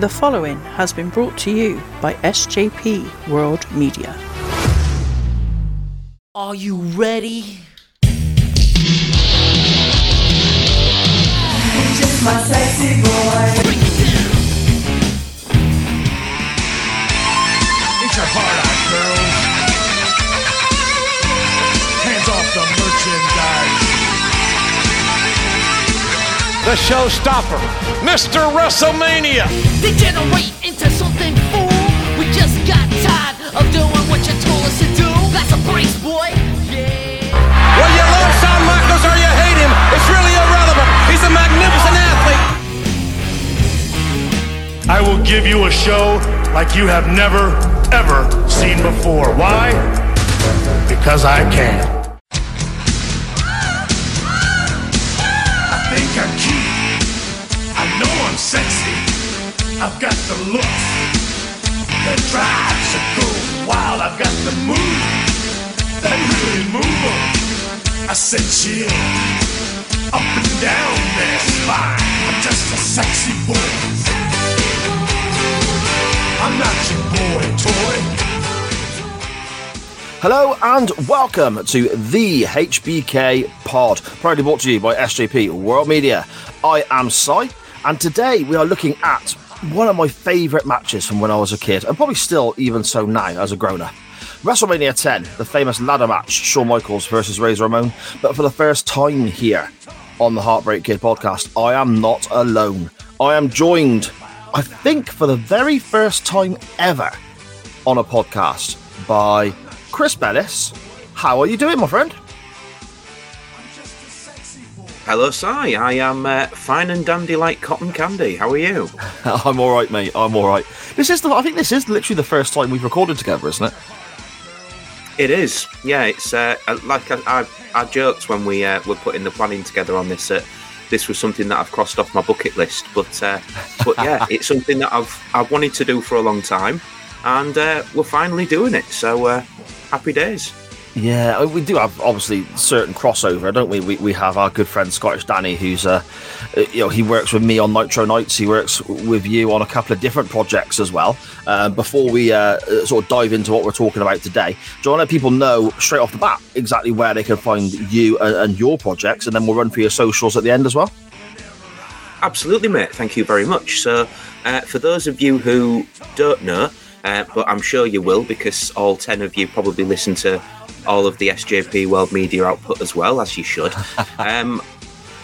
The following has been brought to you by SJP World Media. Are you ready? my sexy boy. Get your heart out, girls. Hands off the merchandise. The showstopper, Mr. WrestleMania. Degenerate into something fool. We just got tired of doing what you told us to do. That's a brace, boy. Yeah. Well, you love Shawn Michaels or you hate him, it's really irrelevant. He's a magnificent athlete. I will give you a show like you have never, ever seen before. Why? Because I can. I've got the looks. The drive to go wild. I've got the move. That really move. I said chill. Up and down their spine. I'm just a sexy boy. I'm not your boy toy. Hello and welcome to the HBK Pod, proudly brought to you by SJP World Media. I am Si, and today we are looking at one of my favourite matches from when I was a kid, and probably still even so now as a grown up. WrestleMania 10, the famous ladder match, Shawn Michaels versus Razor Ramon. But for the first time here on the Heartbreak Kid podcast, I am not alone. I am joined, I think, for the very first time ever on a podcast by Chris Bellis. How are you doing, my friend? Hello, Si. I am uh, fine and dandy like cotton candy. How are you? I'm all right, mate. I'm all right. This is the. I think this is literally the first time we've recorded together, isn't it? It is. Yeah, it's uh, like I, I, I joked when we uh, were putting the planning together on this. Uh, this was something that I've crossed off my bucket list, but uh, but yeah, it's something that I've I've wanted to do for a long time, and uh, we're finally doing it. So uh, happy days. Yeah, we do have obviously certain crossover, don't we? We, we have our good friend Scottish Danny, who's uh, uh, you know, he works with me on Nitro Nights. He works with you on a couple of different projects as well. Uh, before we uh, uh, sort of dive into what we're talking about today, do you want to let people know straight off the bat exactly where they can find you and, and your projects, and then we'll run through your socials at the end as well. Absolutely, mate. Thank you very much. So, uh, for those of you who don't know, uh, but I'm sure you will because all 10 of you probably listen to all of the SJP World Media output as well, as you should. um,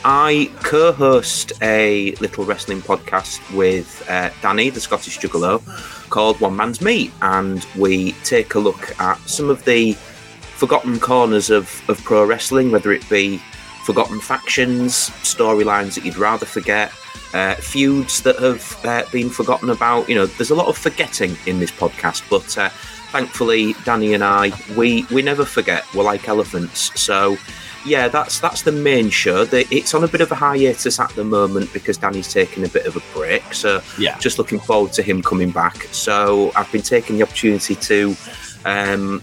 I co host a little wrestling podcast with uh, Danny, the Scottish Juggalo, called One Man's Meat. And we take a look at some of the forgotten corners of, of pro wrestling, whether it be forgotten factions, storylines that you'd rather forget, uh, feuds that have uh, been forgotten about. You know, there's a lot of forgetting in this podcast, but uh, thankfully, Danny and I, we we never forget. We're like elephants, so. Yeah, that's that's the main show. It's on a bit of a hiatus at the moment because Danny's taking a bit of a break. So, Yeah. just looking forward to him coming back. So, I've been taking the opportunity to um,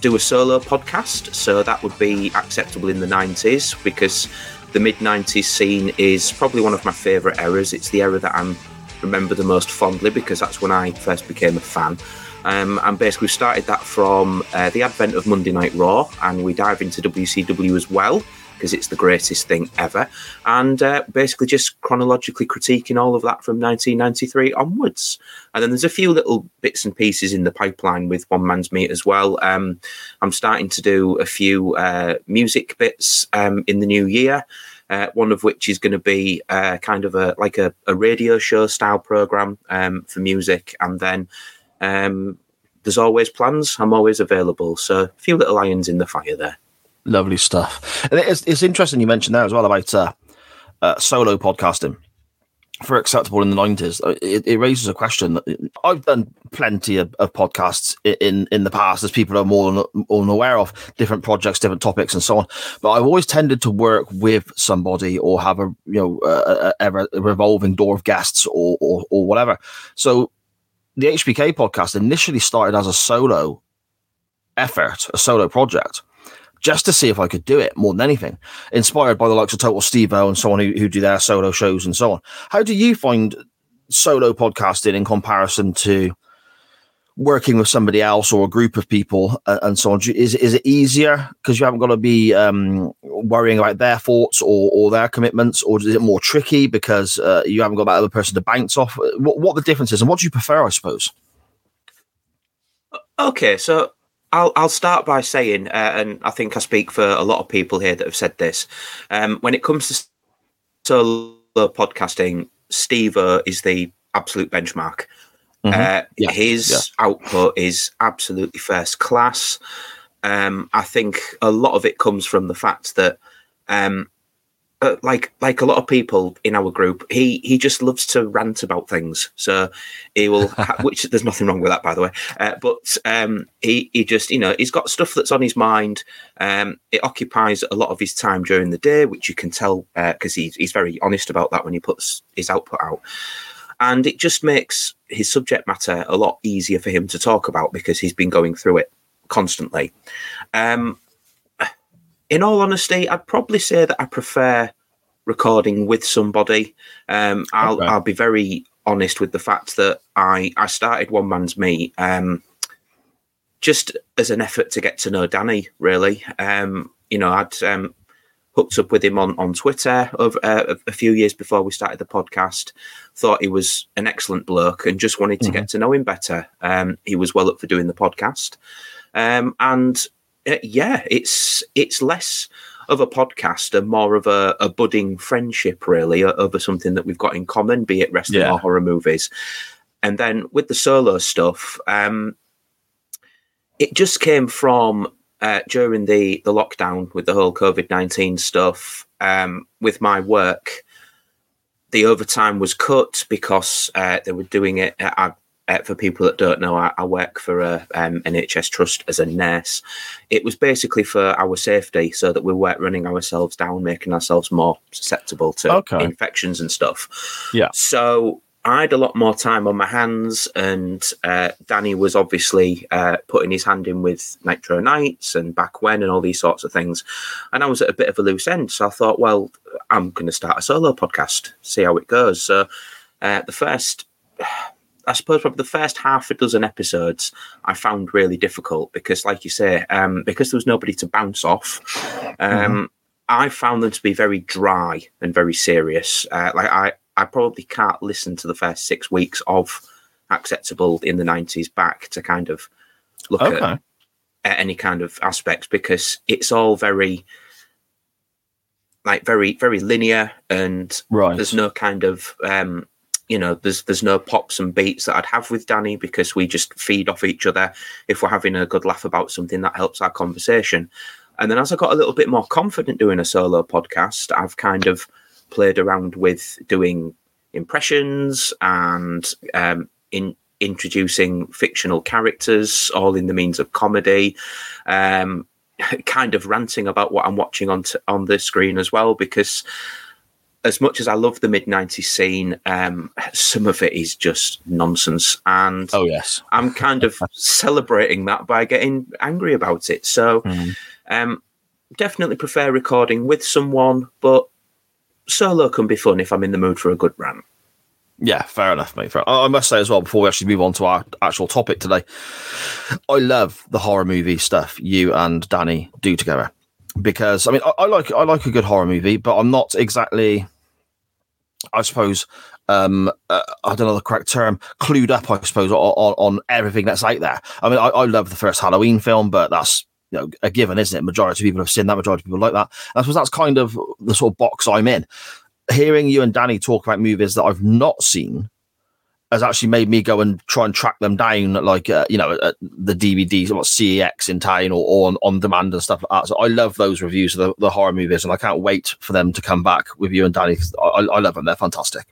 do a solo podcast. So that would be acceptable in the 90s because the mid 90s scene is probably one of my favourite eras. It's the era that I remember the most fondly because that's when I first became a fan. Um, and basically, started that from uh, the advent of Monday Night Raw, and we dive into WCW as well because it's the greatest thing ever. And uh, basically, just chronologically critiquing all of that from 1993 onwards. And then there's a few little bits and pieces in the pipeline with One Man's Meat as well. Um, I'm starting to do a few uh, music bits um, in the new year. Uh, one of which is going to be uh, kind of a like a, a radio show style program um, for music, and then um, there's always plans. I'm always available, so a few little irons in the fire there. Lovely stuff. It's, it's interesting you mentioned there as well about uh, uh, solo podcasting for acceptable in the 90s. Uh, It, it raises a question. I've done plenty of, of podcasts in, in the past, as people are more than, more aware of different projects, different topics, and so on. But I've always tended to work with somebody or have a you know a revolving door of guests or, or or whatever. So the HBK podcast initially started as a solo effort, a solo project just to see if I could do it more than anything. Inspired by the likes of Total Steve and so on who, who do their solo shows and so on. How do you find solo podcasting in comparison to working with somebody else or a group of people uh, and so on? Is is it easier because you haven't got to be um, worrying about their thoughts or, or their commitments, or is it more tricky because uh, you haven't got that other person to bounce off? What what the difference is, and what do you prefer? I suppose. Okay, so I'll I'll start by saying, uh, and I think I speak for a lot of people here that have said this. Um, when it comes to solo podcasting, Steve is the absolute benchmark. Uh, Yeah, his yeah. output is absolutely first class. Um, I think a lot of it comes from the fact that, um, uh, like like a lot of people in our group, he he just loves to rant about things. So he will, ha- which there's nothing wrong with that, by the way. Uh, but um, he he just you know he's got stuff that's on his mind. Um, it occupies a lot of his time during the day, which you can tell because he's he's very honest about that when he puts his output out and it just makes his subject matter a lot easier for him to talk about because he's been going through it constantly. Um, in all honesty, I'd probably say that I prefer recording with somebody. Um, I'll Okay. I'll be very honest with the fact that I I started One Man's Me um, just as an effort to get to know Danny. Really, um, you know, I'd um, hooked up with him on on Twitter over uh, a- few years before we started the podcast. Thought he was an excellent bloke and just wanted to get to know him better. Um, he was well up for doing the podcast, um, and yeah, it's it's less of a podcast and more of a, a budding friendship, really, over something that we've got in common, be it wrestling Yeah. or horror movies. And then with the solo stuff, um, it just came from uh, during the the lockdown with the whole COVID nineteen stuff. Um, with my work, the overtime was cut because uh, they were doing it. Uh, I, uh, for people that don't know, I, I work for a um, NHS trust as a nurse. It was basically for our safety, so that we weren't running ourselves down, making ourselves more susceptible to Okay. infections and stuff. Yeah. So I had a lot more time on my hands, and uh, Danny was obviously uh, putting his hand in with Nitro Nights and back when and all these sorts of things. And I was at a bit of a loose end, so I thought, well, I'm going to start a solo podcast, see how it goes. So uh, the first. I suppose probably the first half a dozen episodes I found really difficult because, like you say, um, because there was nobody to bounce off, um, I found them to be very dry and very serious. Uh, like I, I probably can't listen to the first six weeks of Acceptable in the nineties back to kind of look at, at any kind of aspects because it's all very like very very linear and Right. there's no kind of um you know there's there's no pops and beats that I'd have with Danny because we just feed off each other if we're having a good laugh about something that helps our conversation. And then as I got a little bit more confident doing a solo podcast I've kind of played around with doing impressions and um in introducing fictional characters all in the means of comedy um kind of ranting about what I'm watching on t- on the screen as well because as much as I love the mid 90s scene, um, some of it is just nonsense. And Oh yes. I'm kind of celebrating that by getting angry about it. So, um, definitely prefer recording with someone, but solo can be fun if I'm in the mood for a good rant. Yeah, fair enough, mate. Fair. I must say as well before we actually move on to our actual topic today, I love the horror movie stuff you and Danny do together because I mean I, I like I like a good horror movie, but I'm not exactly, I suppose, um, uh, I don't know the correct term, clued up, I suppose, on, on, everything that's out there. I mean, I, I love the first Halloween film, but that's you know a given, isn't it? Majority of people have seen that. Majority of people like that. I suppose that's kind of the sort of box I'm in hearing you and Danny talk about movies that I've not seen has actually made me go and try and track them down, like uh, you know, at the DVDs, or what CEX in town or, or on, on demand and stuff like that. So I love those reviews of the, the horror movies, and I can't wait for them to come back with you and Danny. I, I love them; they're fantastic.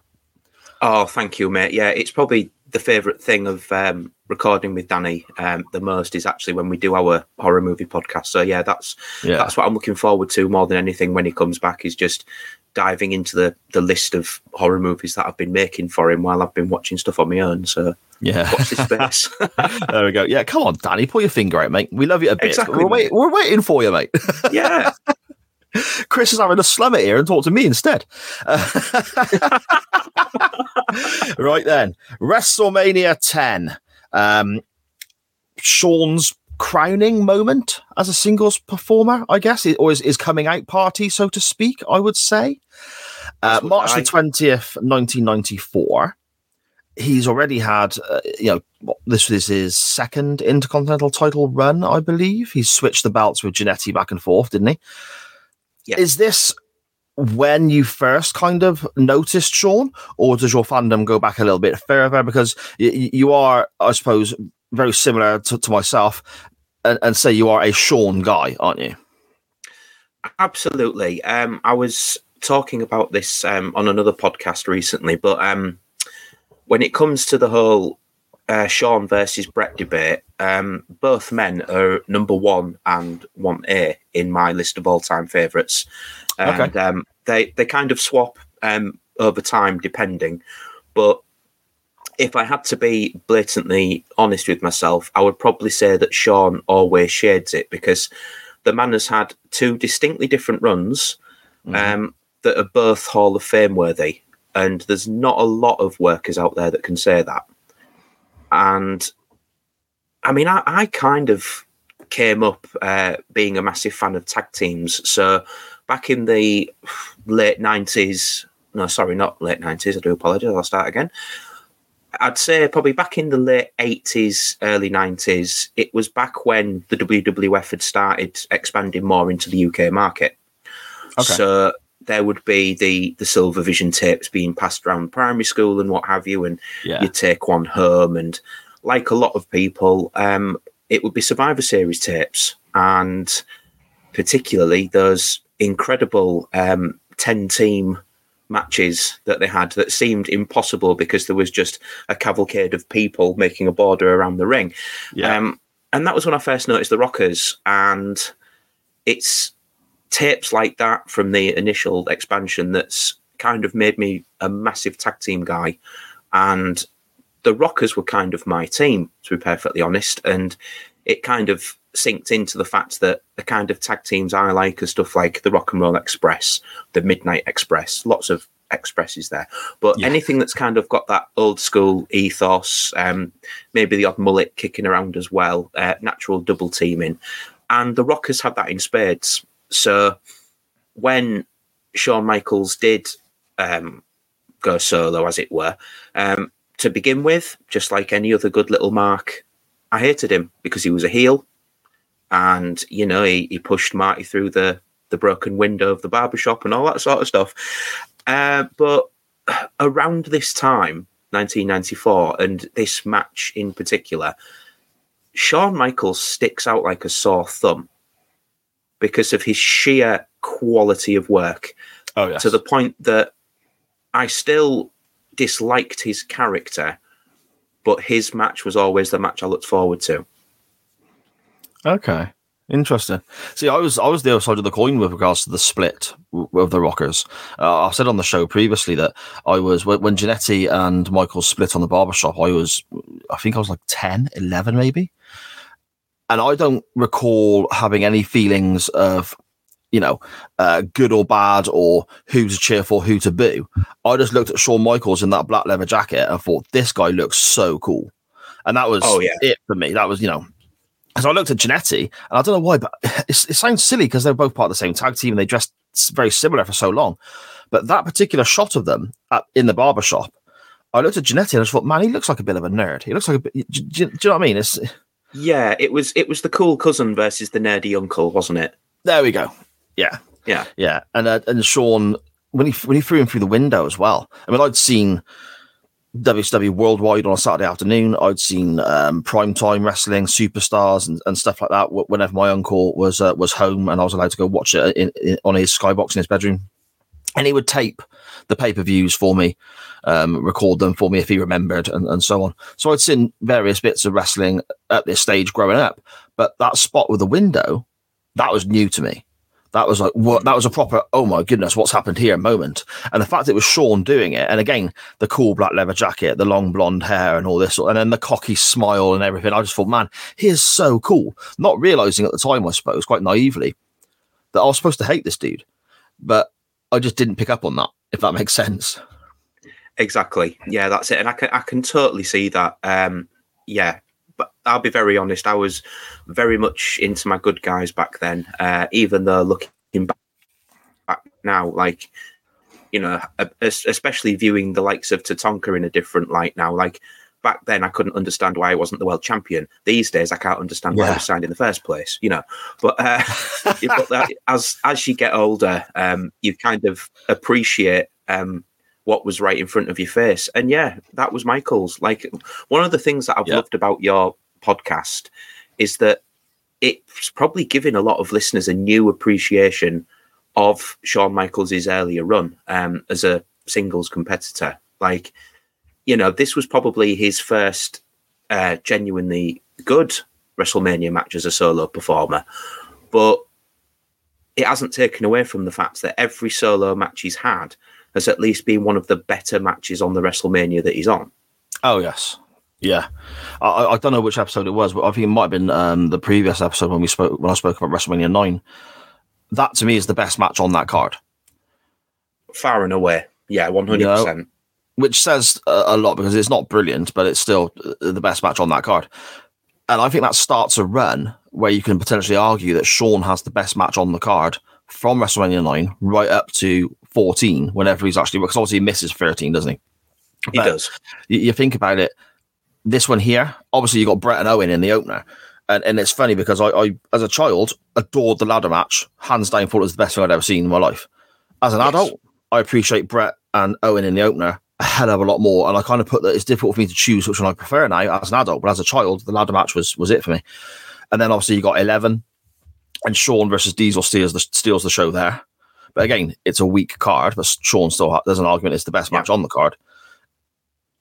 Oh, thank you, mate. Yeah, it's probably the favourite thing of um, recording with Danny um, the most is actually when we do our horror movie podcast. So yeah, that's Yeah. that's what I'm looking forward to more than anything when he comes back. Is just diving into the the list of horror movies that I've been making for him while I've been watching stuff on my own. So Yeah, watch this space. there we go. Yeah, come on, Danny, pull your finger out, mate. We love you a bit. Exactly, we're, wait, we're waiting for you, mate. yeah, Chris is having a slum it here and talk to me instead. Uh, right then, WrestleMania 10. Um, Shawn's crowning moment as a singles performer, I guess, or his, his coming out party, so to speak, I would say. Uh, March I- the 20th, 1994. He's already had, uh, you know, this was his second Intercontinental title run, I believe. He's switched the belts with Jannetty back and forth, didn't he? Yeah. Is this when you first kind of noticed Shawn, or does your fandom go back a little bit further? Because you are, I suppose, very similar to, to myself, and, and say you are a Shawn guy, aren't you? Absolutely. Um, I was talking about this um, on another podcast recently, but um, when it comes to the whole uh, Shawn versus Bret debate, um, both men are number one and one A in my list of all time favourites, and Okay. um, they they kind of swap um, over time depending. But if I had to be blatantly honest with myself, I would probably say that Shawn always shades it because the man has had two distinctly different runs um, that are both Hall of Fame worthy. And there's not a lot of workers out there that can say that. And I mean, I, I kind of came up uh, being a massive fan of tag teams. So back in the late 90s, no, sorry, not late 90s, I do apologize, I'll start again. I'd say probably back in the late 80s, early 90s, it was back when the WWF had started expanding more into the UK market. Okay. So there would be the the Silver Vision tapes being passed around primary school and what have you, and Yeah. you take one home. And like a lot of people, um, it would be Survivor Series tapes, and particularly those incredible um, ten team matches that they had that seemed impossible because there was just a cavalcade of people making a border around the ring. Yeah. Um, and that was when I first noticed the Rockers, and it's tapes like that from the initial expansion that's kind of made me a massive tag team guy. And the Rockers were kind of my team, to be perfectly honest. And it kind of synced into the fact that the kind of tag teams I like are stuff like the Rock and Roll Express, the Midnight Express, lots of expresses there. But Yeah. anything that's kind of got that old school ethos, um, maybe the odd mullet kicking around as well, uh, natural double teaming. And the Rockers had that in spades. So when Shawn Michaels did um, go solo, as it were, um, to begin with, just like any other good little mark, I hated him because he was a heel, and you know he, he pushed Marty through the the broken window of the barbershop and all that sort of stuff. Uh, but around this time, 1994, and this match in particular, Shawn Michaels sticks out like a sore thumb because of his sheer quality of work Oh, yes. to the point that I still disliked his character, but his match was always the match I looked forward to. Okay, interesting. See, I was I was the other side of the coin with regards to the split of the Rockers. Uh, I've said on the show previously that I was when, when Jannetty and Michael split on the barbershop. I was, I think I was like 10, 11 maybe, and I don't recall having any feelings of. You know, uh, good or bad, or who to cheer for, who to boo. I just looked at Shawn Michaels in that black leather jacket and thought, this guy looks so cool. And that was Oh, yeah. it for me. That was, you know, so I looked at Jannetty, and I don't know why, but it sounds silly because they're both part of the same tag team and they dressed very similar for so long. But that particular shot of them at, in the barber shop, I looked at Jannetty and I just thought, man, he looks like a bit of a nerd. He looks like a bit. Do, do- do you know what I mean? It's Yeah, it was it was the cool cousin versus the nerdy uncle, wasn't it? there we go. Yeah, Yeah. yeah, and uh, and Shawn when he when he threw him through the window as well. I mean, I'd seen WCW Worldwide on a Saturday afternoon. I'd seen um, primetime wrestling, superstars, and, and stuff like that. Whenever my uncle was uh, was home and I was allowed to go watch it in, in, on his skybox in his bedroom, and he would tape the pay per views for me, um, record them for me if he remembered, and, and so on. So I'd seen various bits of wrestling at this stage growing up, but that spot with the window, that was new to me. That was like what that was a proper oh my goodness what's happened here moment and the fact it was Shawn doing it and again the cool black leather jacket the long blonde hair and all this and then the cocky smile and everything I just thought man he is so cool not realizing at the time I suppose quite naively that I was supposed to hate this dude but I just didn't pick up on that if that makes sense Exactly. Yeah, that's it. And I can I can totally see that. Um, yeah, I'll be very honest. I was very much into my good guys back then. Uh, even though looking back, back now, like you know, especially viewing the likes of Tatanka in a different light now. Like back then, I couldn't understand why I wasn't the world champion. These days, I can't understand why I was signed in the first place. You know, but, uh, but that, as as you get older, um, you kind of appreciate. Um, what was right in front of your face. And yeah, that was Michael's. Like one of the things that I've Yeah. loved about your podcast is that it's probably given a lot of listeners a new appreciation of Shawn Michaels' earlier run um, as a singles competitor. Like, you know, this was probably his first uh, genuinely good WrestleMania match as a solo performer, but it hasn't taken away from the fact that every solo match he's had has at least been one of the better matches on the WrestleMania that he's on. Oh yes, yeah. I, I don't know which episode it was, but I think it might have been um, the previous episode when we spoke when I spoke about WrestleMania nine. That to me is the best match on that card, Far and away. Yeah, 100%. which says a, a lot because it's not brilliant, but it's still uh, the best match on that card. And I think that starts a run where you can potentially argue that Shawn has the best match on the card from WrestleMania nine right up to fourteen, whenever he's actually because obviously he misses thirteen, doesn't he? He does. you, you think about it, this one here, obviously you got Bret and Owen in the opener. And, and it's funny because I, I, as a child, adored the ladder match. Hands down, thought it was the best thing I'd ever seen in my life. As an Yes. adult, I appreciate Bret and Owen in the opener a hell of a lot more. And I kind of put that it's difficult for me to choose which one I prefer now as an adult. But as a child, the ladder match was was it for me. And then obviously you got eleven, and Shawn versus Diesel steals the steals the show there. But again, it's a weak card. But Shawn still ha- there's an argument it's the best Yeah. match on the card.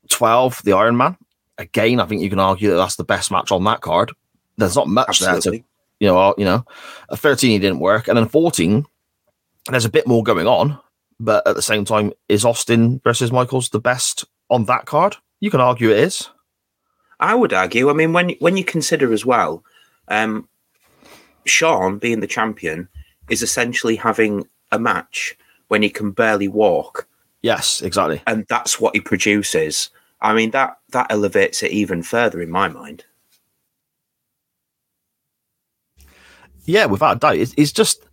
12, the Iron Man. Again, I think you can argue that that's the best match on that card. There's not much there to, Absolutely. you know, you know. At 13, he didn't work. And then 14, there's a bit more going on. But at the same time, is Austin versus Michaels the best on that card? You can argue it is. I would argue. I mean, when when you consider as well, um, Shawn being the champion is essentially having a match when he can barely walk, Yes, exactly. and that's what he produces. I mean that that elevates it even further in my mind. Yeah, without a doubt. It's, it's just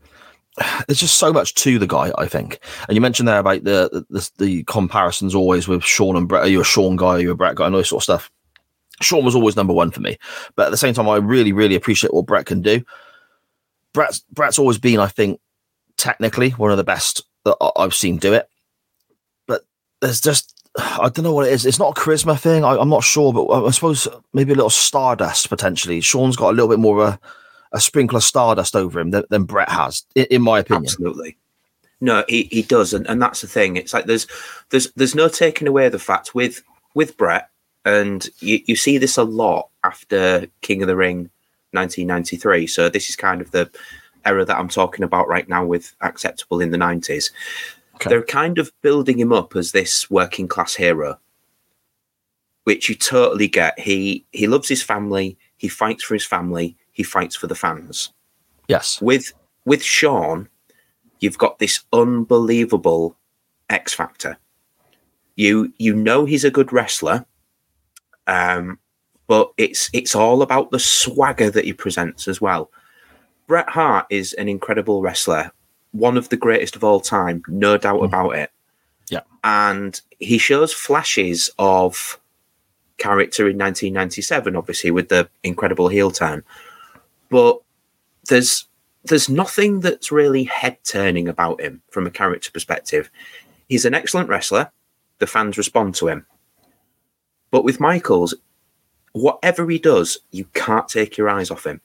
there's just so much to the guy, I think. And you mentioned there about the the, the comparisons always with Shawn and Bret. Are you a Shawn guy? Are you a Bret guy? And all this sort of stuff. Shawn was always number one for me, but at the same time, I really, really appreciate what Bret can do. Bret's Bret's always been, I think, technically one of the best that I've seen do it. But there's just I don't know what it is. It's not a charisma thing. I, I'm not sure, but I, I suppose maybe a little stardust potentially. Shawn's got a little bit more of a a sprinkle of stardust over him than, than Bret has, in, in my opinion. Absolutely. No, he, he does, and, and that's the thing. It's like there's there's there's no taking away the fact with with Bret, and you, you see this a lot after King of the Ring 1993. So this is kind of the era that I'm talking about right now with acceptable in the 90s. Okay. They're kind of building him up as this working class hero, which you totally get. He he loves his family. He fights for his family. He fights for the fans Yes. with with Shawn, you've got this unbelievable X factor. You you know he's a good wrestler, um, but it's it's all about the swagger that he presents as well. Bret Hart is an incredible wrestler, one of the greatest of all time, no doubt about it. Yeah. and he shows flashes of character in 1997, obviously with the incredible heel turn, but there's there's nothing that's really head turning about him from a character perspective. He's an excellent wrestler. The fans respond to him. But with Michaels, whatever he does, you can't take your eyes off him.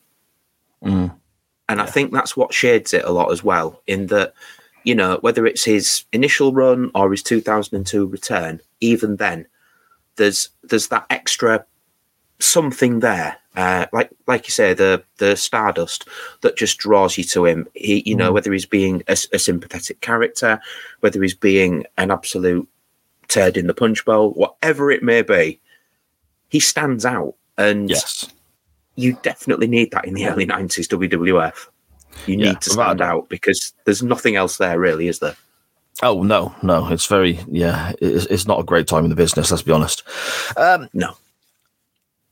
Mm. And I think that's what shades it a lot as well, in that, you know, whether it's his initial run or his 2002 return, even then, there's there's that extra something there, uh, like like you say, the the stardust that just draws you to him. He, you know, whether he's being a, a sympathetic character, whether he's being an absolute turd in the punch bowl, whatever it may be, he stands out, and Yes. You definitely need that in the early nineties WWF. You need Yeah, to without stand out because there's nothing else there, really, is there? Oh no, no, it's very yeah, it's, it's not a great time in the business. Let's be honest. Um, No.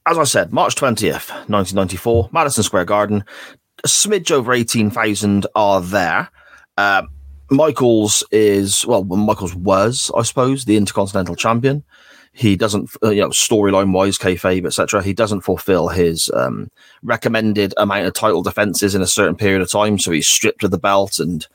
as I said, March 20th, 1994, Madison Square Garden. A smidge over 18,000 are there. Um, Michaels is, well, Michaels was, I suppose, the Intercontinental Champion. He doesn't, uh, you know, storyline wise, kayfabe, etc. He doesn't fulfill his um, recommended amount of title defenses in a certain period of time. So he's stripped of the belt and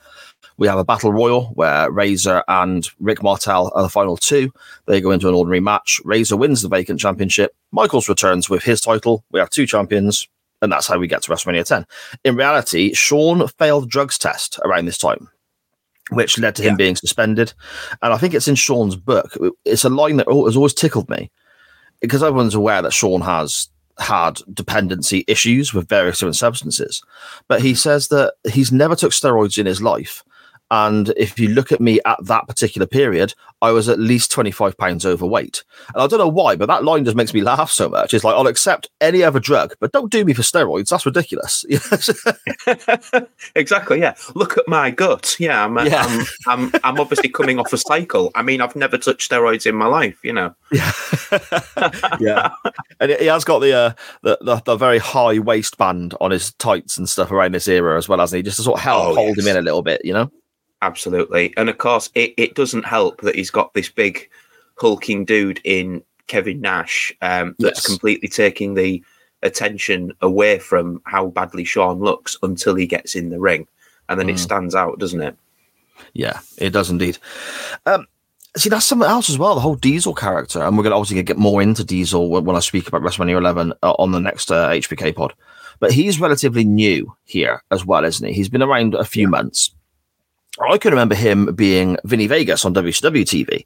we have a battle royal where Razor and Rick Martel are the final two. They go into an ordinary match. Razor wins the vacant championship. Michaels returns with his title. We have two champions, and that's how we get to WrestleMania 10. In reality, Shawn failed drugs test around this time, which led to him Yeah. being suspended. And I think it's in Shawn's book. It's a line that has always tickled me because everyone's aware that Shawn has had dependency issues with various different substances, but he says that he's never took steroids in his life. And if you look at me at that particular period, I was at least 25 pounds overweight. And I don't know why, but that line just makes me laugh so much. It's like, I'll accept any other drug, but don't do me for steroids. That's ridiculous. Exactly. Yeah. Look at my gut. Yeah. I'm, Yeah. I'm, I'm, I'm obviously coming off a cycle. I mean, I've never touched steroids in my life. You know. yeah. yeah. And he has got the, uh, the, the the very high waistband on his tights and stuff around this era as well, hasn't he? Just to sort of help Oh, hold him in a little bit, you know? Absolutely. And of course, it, it doesn't help that he's got this big hulking dude in Kevin Nash um, that's Yes. completely taking the attention away from how badly Shawn looks until he gets in the ring. And then it stands out, doesn't it? Yeah, it does indeed. Um, see, that's something else as well. The whole Diesel character, and we're going to obviously get more into Diesel when, I speak about WrestleMania 11 uh, on the next uh, HBK pod. But he's relatively new here as well, isn't he? He's been around a few months. I can remember him being Vinnie Vegas on WCW TV,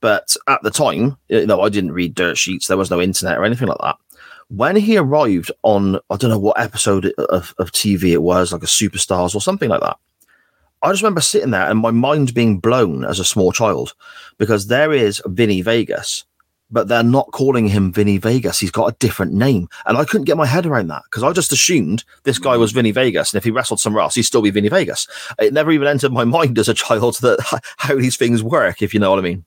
but at the time, you know, I didn't read dirt sheets. There was no internet or anything like that. When he arrived on, I don't know what episode of, of TV it was, like a Superstars or something like that. I just remember sitting there and my mind being blown as a small child because there is Vinnie Vegas, but they're not calling him Vinnie Vegas. He's got a different name. And I couldn't get my head around that because I just assumed this guy was Vinnie Vegas. And if he wrestled somewhere else, he'd still be Vinnie Vegas. It never even entered my mind as a child that how these things work, if you know what I mean.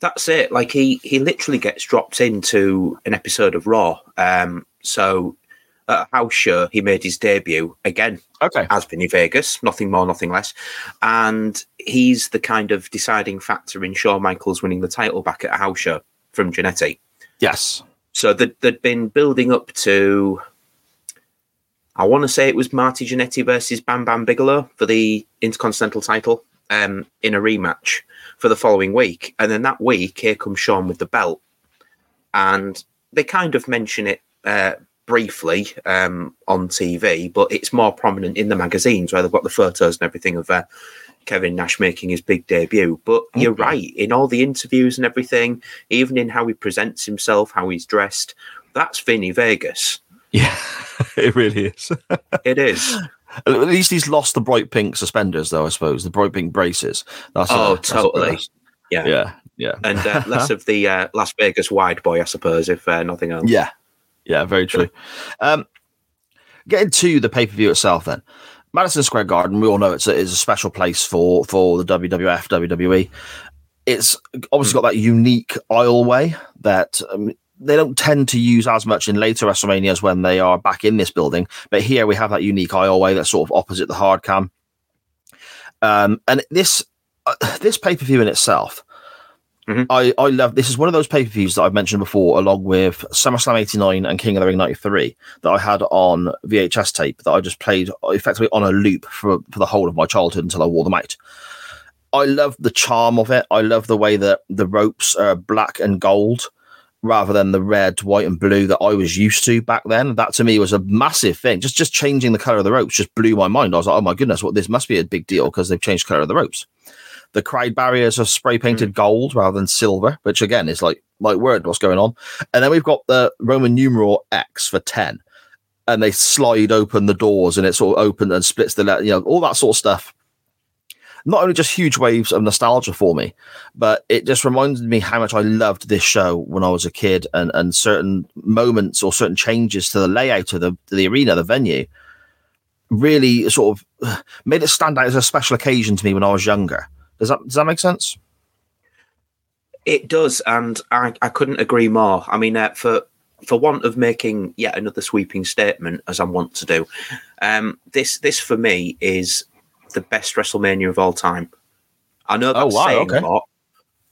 That's it. Like he he literally gets dropped into an episode of Raw. Um, so at a house show, he made his debut again Okay. as Vinnie Vegas, nothing more, nothing less. And he's the kind of deciding factor in Shawn Michaels winning the title back at a house show from Jannetty. Yes. So they'd, they'd been building up to, I want to say it was Marty Jannetty versus Bam Bam Bigelow for the Intercontinental title um, in a rematch for the following week. And then that week, here comes Shawn with the belt. And they kind of mention it uh, briefly um, on TV, but it's more prominent in the magazines where they've got the photos and everything of uh, Kevin Nash making his big debut. But you're right, in all the interviews and everything, even in how he presents himself, how he's dressed, that's Vinnie Vegas. Yeah, it really is. It is. At least he's lost the bright pink suspenders, though, I suppose. The bright pink braces. That's Oh, a- totally. plus. Yeah. Yeah. Yeah. And uh, less of the uh, Las Vegas wide boy, I suppose, if uh, nothing else. Yeah, yeah, very true. Um, getting to the pay per view itself, then Madison Square Garden, we all know it's a, is a special place for for the WWF, WWE. It's obviously got that unique aisleway that um, they don't tend to use as much in later WrestleManias when they are back in this building. But here we have that unique aisleway that's sort of opposite the hard cam. Um, and this uh, this pay per view in itself. Mm-hmm. I, I love this is one of those pay per views that I've mentioned before, along with SummerSlam '89 and King of the Ring '93, that I had on VHS tape that I just played effectively on a loop for, for the whole of my childhood until I wore them out. I love the charm of it. I love the way that the ropes are black and gold rather than the red, white, and blue that I was used to back then. That to me was a massive thing. Just just changing the color of the ropes just blew my mind. I was like, oh my goodness, what this must be a big deal because they've changed color of the ropes. The crowd barriers are spray painted hmm. gold rather than silver, which again is like like word what's going on. And then we've got the Roman numeral X for ten, and they slide open the doors and it sort of opens and splits the you know all that sort of stuff. Not only just huge waves of nostalgia for me, but it just reminded me how much I loved this show when I was a kid, and and certain moments or certain changes to the layout of the the arena, the venue, really sort of uh, made it stand out as a special occasion to me when I was younger. Does that does that make sense? It does, and I, I couldn't agree more. I mean, uh, for for want of making yet another sweeping statement, as I want to do, um, this this for me is the best WrestleMania of all time. I know that's Oh, wow, saying okay. a lot,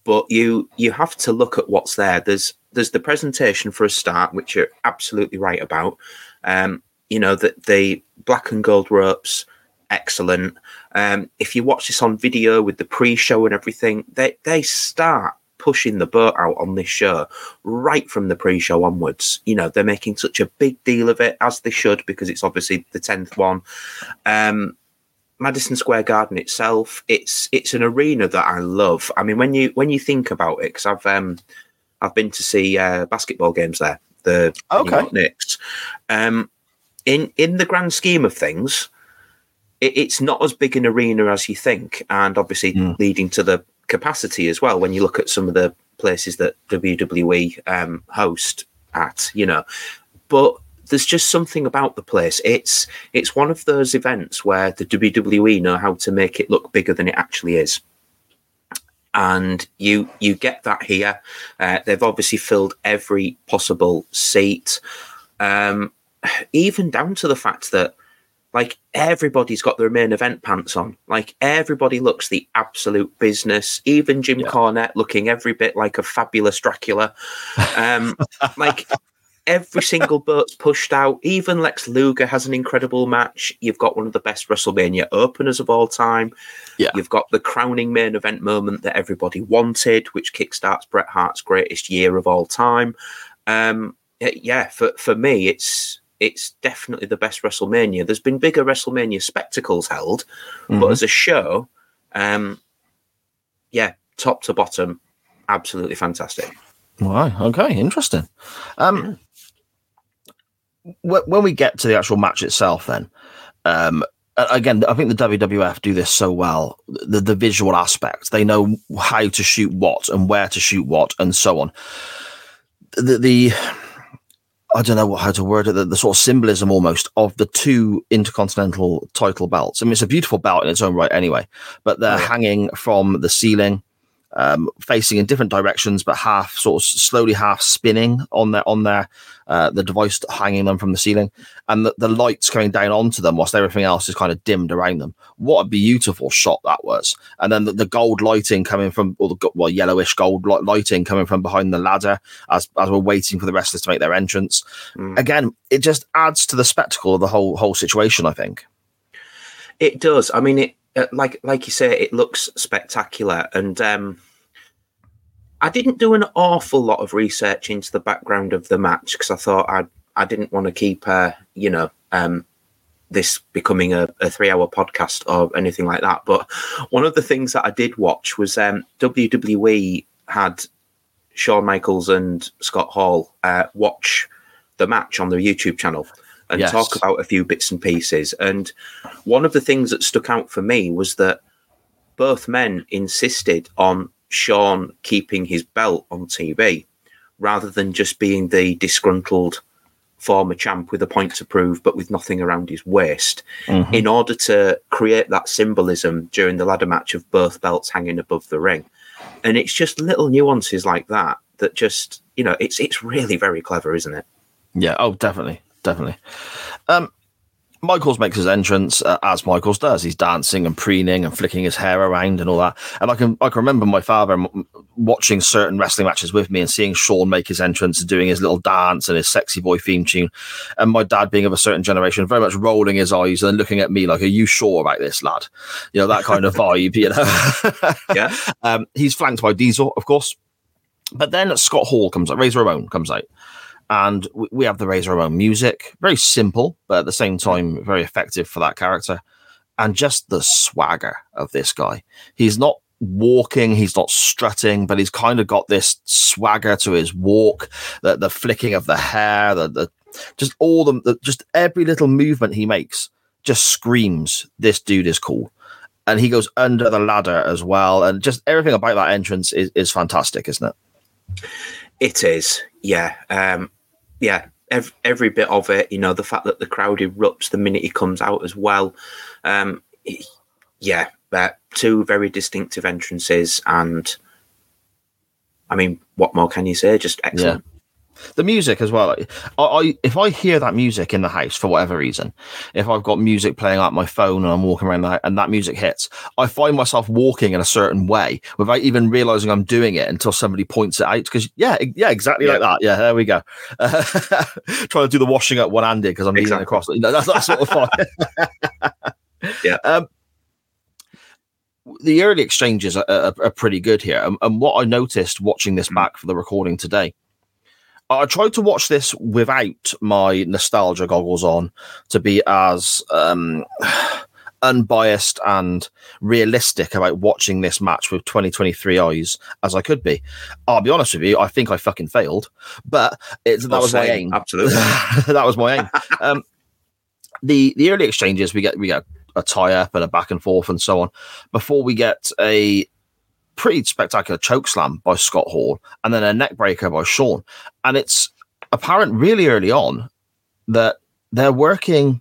but you you have to look at what's there. There's there's the presentation for a start, which you're absolutely right about. Um, you know that the black and gold ropes, excellent. Um, if you watch this on video with the pre-show and everything, they they start pushing the boat out on this show right from the pre-show onwards. You know they're making such a big deal of it as they should because it's obviously the tenth one. Um, Madison Square Garden itself, it's it's an arena that I love. I mean, when you when you think about it, because I've um I've been to see uh, basketball games there, the Okay. Knicks. Um, in in the grand scheme of things, it, it's not as big an arena as you think, and obviously leading to the capacity as well. When you look at some of the places that WWE um, host at, you know, but there's just something about the place. It's it's one of those events where the WWE know how to make it look bigger than it actually is. And you you get that here. Uh, they've obviously filled every possible seat, um, even down to the fact that like everybody's got their main event pants on. Like everybody looks the absolute business. Even Jim Cornette looking every bit like a fabulous Dracula. Um, like every single boat's pushed out. Even Lex Luger has an incredible match. You've got one of the best WrestleMania openers of all time. Yeah. You've got the crowning main event moment that everybody wanted, which kickstarts Bret Hart's greatest year of all time. Um, yeah, for for me, it's it's definitely the best WrestleMania. There's been bigger WrestleMania spectacles held, but as a show, um, yeah, top to bottom, absolutely fantastic. Right. Okay. Interesting. Um, wh- when we get to the actual match itself, then, um, again, I think the WWF do this so well. The the visual aspect, they know how to shoot what and where to shoot what, and so on. The the I don't know what, how to word it. The, the sort of symbolism almost of the two intercontinental title belts. I mean, it's a beautiful belt in its own right, anyway. But they're hanging from the ceiling um, facing in different directions, but half sort of slowly half spinning on their on their uh, the device hanging them from the ceiling, and the, the lights coming down onto them whilst everything else is kind of dimmed around them. What a beautiful shot that was! And then the, the gold lighting coming from, or the well yellowish gold lighting coming from behind the ladder as as we're waiting for the wrestlers to make their entrance. Again, it just adds to the spectacle of the whole whole situation. I think. It does. I mean, it uh, like like you say, it looks spectacular, and um, I didn't do an awful lot of research into the background of the match because I thought I I didn't want to keep uh, you know um, this becoming a, a three hour podcast or anything like that. But one of the things that I did watch was um, WWE had Shawn Michaels and Scott Hall uh, watch the match on their YouTube channel and Yes. talk about a few bits and pieces. And one of the things that stuck out for me was that both men insisted on Shawn keeping his belt on TV rather than just being the disgruntled former champ with a point to prove but with nothing around his waist. In order to create that symbolism during the ladder match of both belts hanging above the ring. And it's just little nuances like that that just you know it's it's really very clever isn't it? Yeah. Oh, definitely, definitely. Um, Michaels makes his entrance uh, as Michaels does. He's dancing and preening and flicking his hair around and all that. And I can I can remember my father m- watching certain wrestling matches with me and seeing Shawn make his entrance and doing his little dance and his sexy boy theme tune. And my dad, being of a certain generation, very much rolling his eyes and looking at me like, "Are you sure about this, lad?" You know that kind of vibe. You know. yeah Um, he's flanked by Diesel, of course. But then Scott Hall comes out, Razor Ramon comes out, and we, have the Razor Ramon music. Very simple, but at the same time, very effective for that character. And just the swagger of this guy. He's not walking, he's not strutting, but he's kind of got this swagger to his walk, the, the flicking of the hair, the, the just all the, the just every little movement he makes just screams, this dude is cool and he goes under the ladder as well. And just everything about that entrance is, is fantastic, isn't it? It is, yeah, um, yeah. every, every bit of it. You know, the fact that the crowd erupts the minute he comes out as well. Um, yeah, uh, two very distinctive entrances, and I mean, what more can you say? Just excellent. The music as well. I, I if I hear that music in the house for whatever reason, if I've got music playing out my phone and I'm walking around hou- and that music hits, I find myself walking in a certain way without even realizing I'm doing it until somebody points it out. Because yeah, yeah, exactly like that. Yeah, there we go. Uh, trying to do the washing up one handed because I'm leaning Exactly. across. You know, that's that sort of fun. Yeah. Um, the early exchanges are, are, are pretty good here, and, and what I noticed watching this back for the recording today. I tried to watch this without my nostalgia goggles on to be as um, unbiased and realistic about watching this match with 2023 eyes as I could be. I'll be honest with you, I think I fucking failed, but it's, that Well, was my aim. Absolutely. that was my aim. Um, the the early exchanges we get we get a tie up and a back and forth and so on before we get a pretty spectacular choke slam by Scott Hall and then a neck breaker by Shawn. And it's apparent really early on that they're working.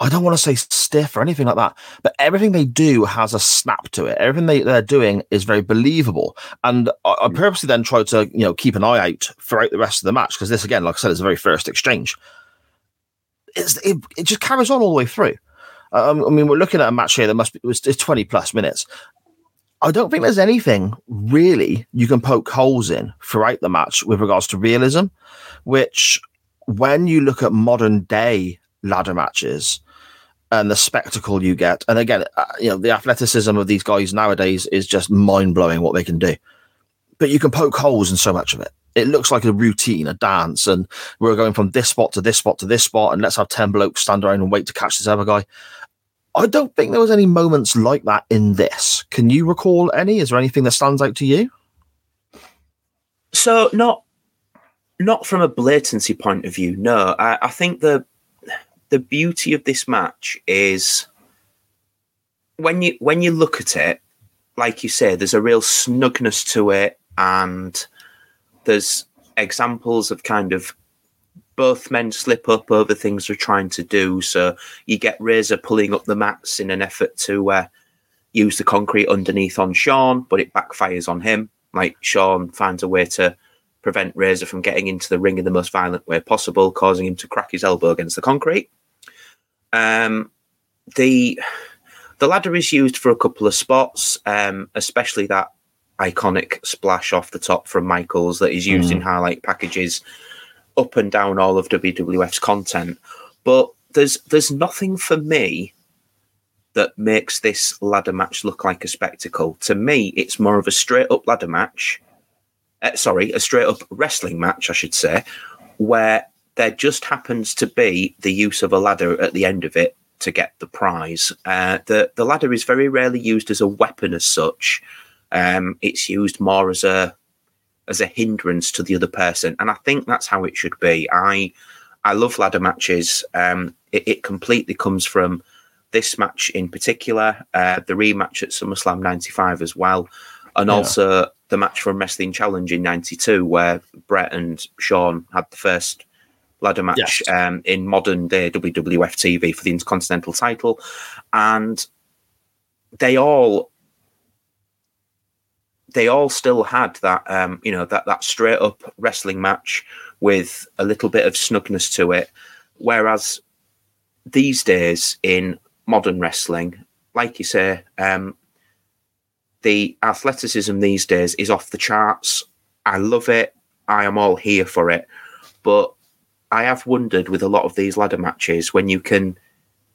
I don't want to say stiff or anything like that, but everything they do has a snap to it. Everything they, they're doing is very believable. And I, I purposely then tried to, you know, keep an eye out throughout the rest of the match because this, again, like I said, is the very first exchange. It's, it, it just carries on all the way through. Um, I mean, we're looking at a match here that must be it's 20 plus minutes. I don't think there's anything really you can poke holes in throughout the match with regards to realism, which when you look at modern day ladder matches and the spectacle you get, and again, uh, you know, the athleticism of these guys nowadays is just mind blowing what they can do. But you can poke holes in so much of it. It looks like a routine, a dance, and we're going from this spot to this spot to this spot, and let's have 10 blokes stand around and wait to catch this other guy. I don't think there was any moments like that in this. Can you recall any? Is there anything that stands out to you? So not not from a blatancy point of view. No, I, I think the the beauty of this match is when you when you look at it, like you say, there's a real snugness to it, and there's examples of kind of both men slip up over things they're trying to do. So you get Razor pulling up the mats in an effort to uh, use the concrete underneath on Shawn, but it backfires on him. Like Shawn finds a way to prevent Razor from getting into the ring in the most violent way possible, causing him to crack his elbow against the concrete. Um, the the ladder is used for a couple of spots, um, especially that iconic splash off the top from Michaels that is used in highlight packages up and down all of WWF's content. But there's there's nothing for me that makes this ladder match look like a spectacle. To me, it's more of a straight up ladder match. Uh, sorry, a straight up wrestling match, I should say, where there just happens to be the use of a ladder at the end of it to get the prize. Uh, the the ladder is very rarely used as a weapon as such. Um, it's used more as a as a hindrance to the other person, and I think that's how it should be. I I love ladder matches. Um, it, it completely comes from this match in particular, uh, the rematch at SummerSlam '95 as well, and Yeah. also the match from Wrestling Challenge in '92 where Bret and Shawn had the first ladder match Yes. um, in modern day WWF TV for the Intercontinental title, and they all they all still had that um, you know that that straight up wrestling match with a little bit of snugness to it, whereas these days in modern wrestling, like you say, um, the athleticism these days is off the charts. I love it. I am all here for it. But I have wondered with a lot of these ladder matches when you can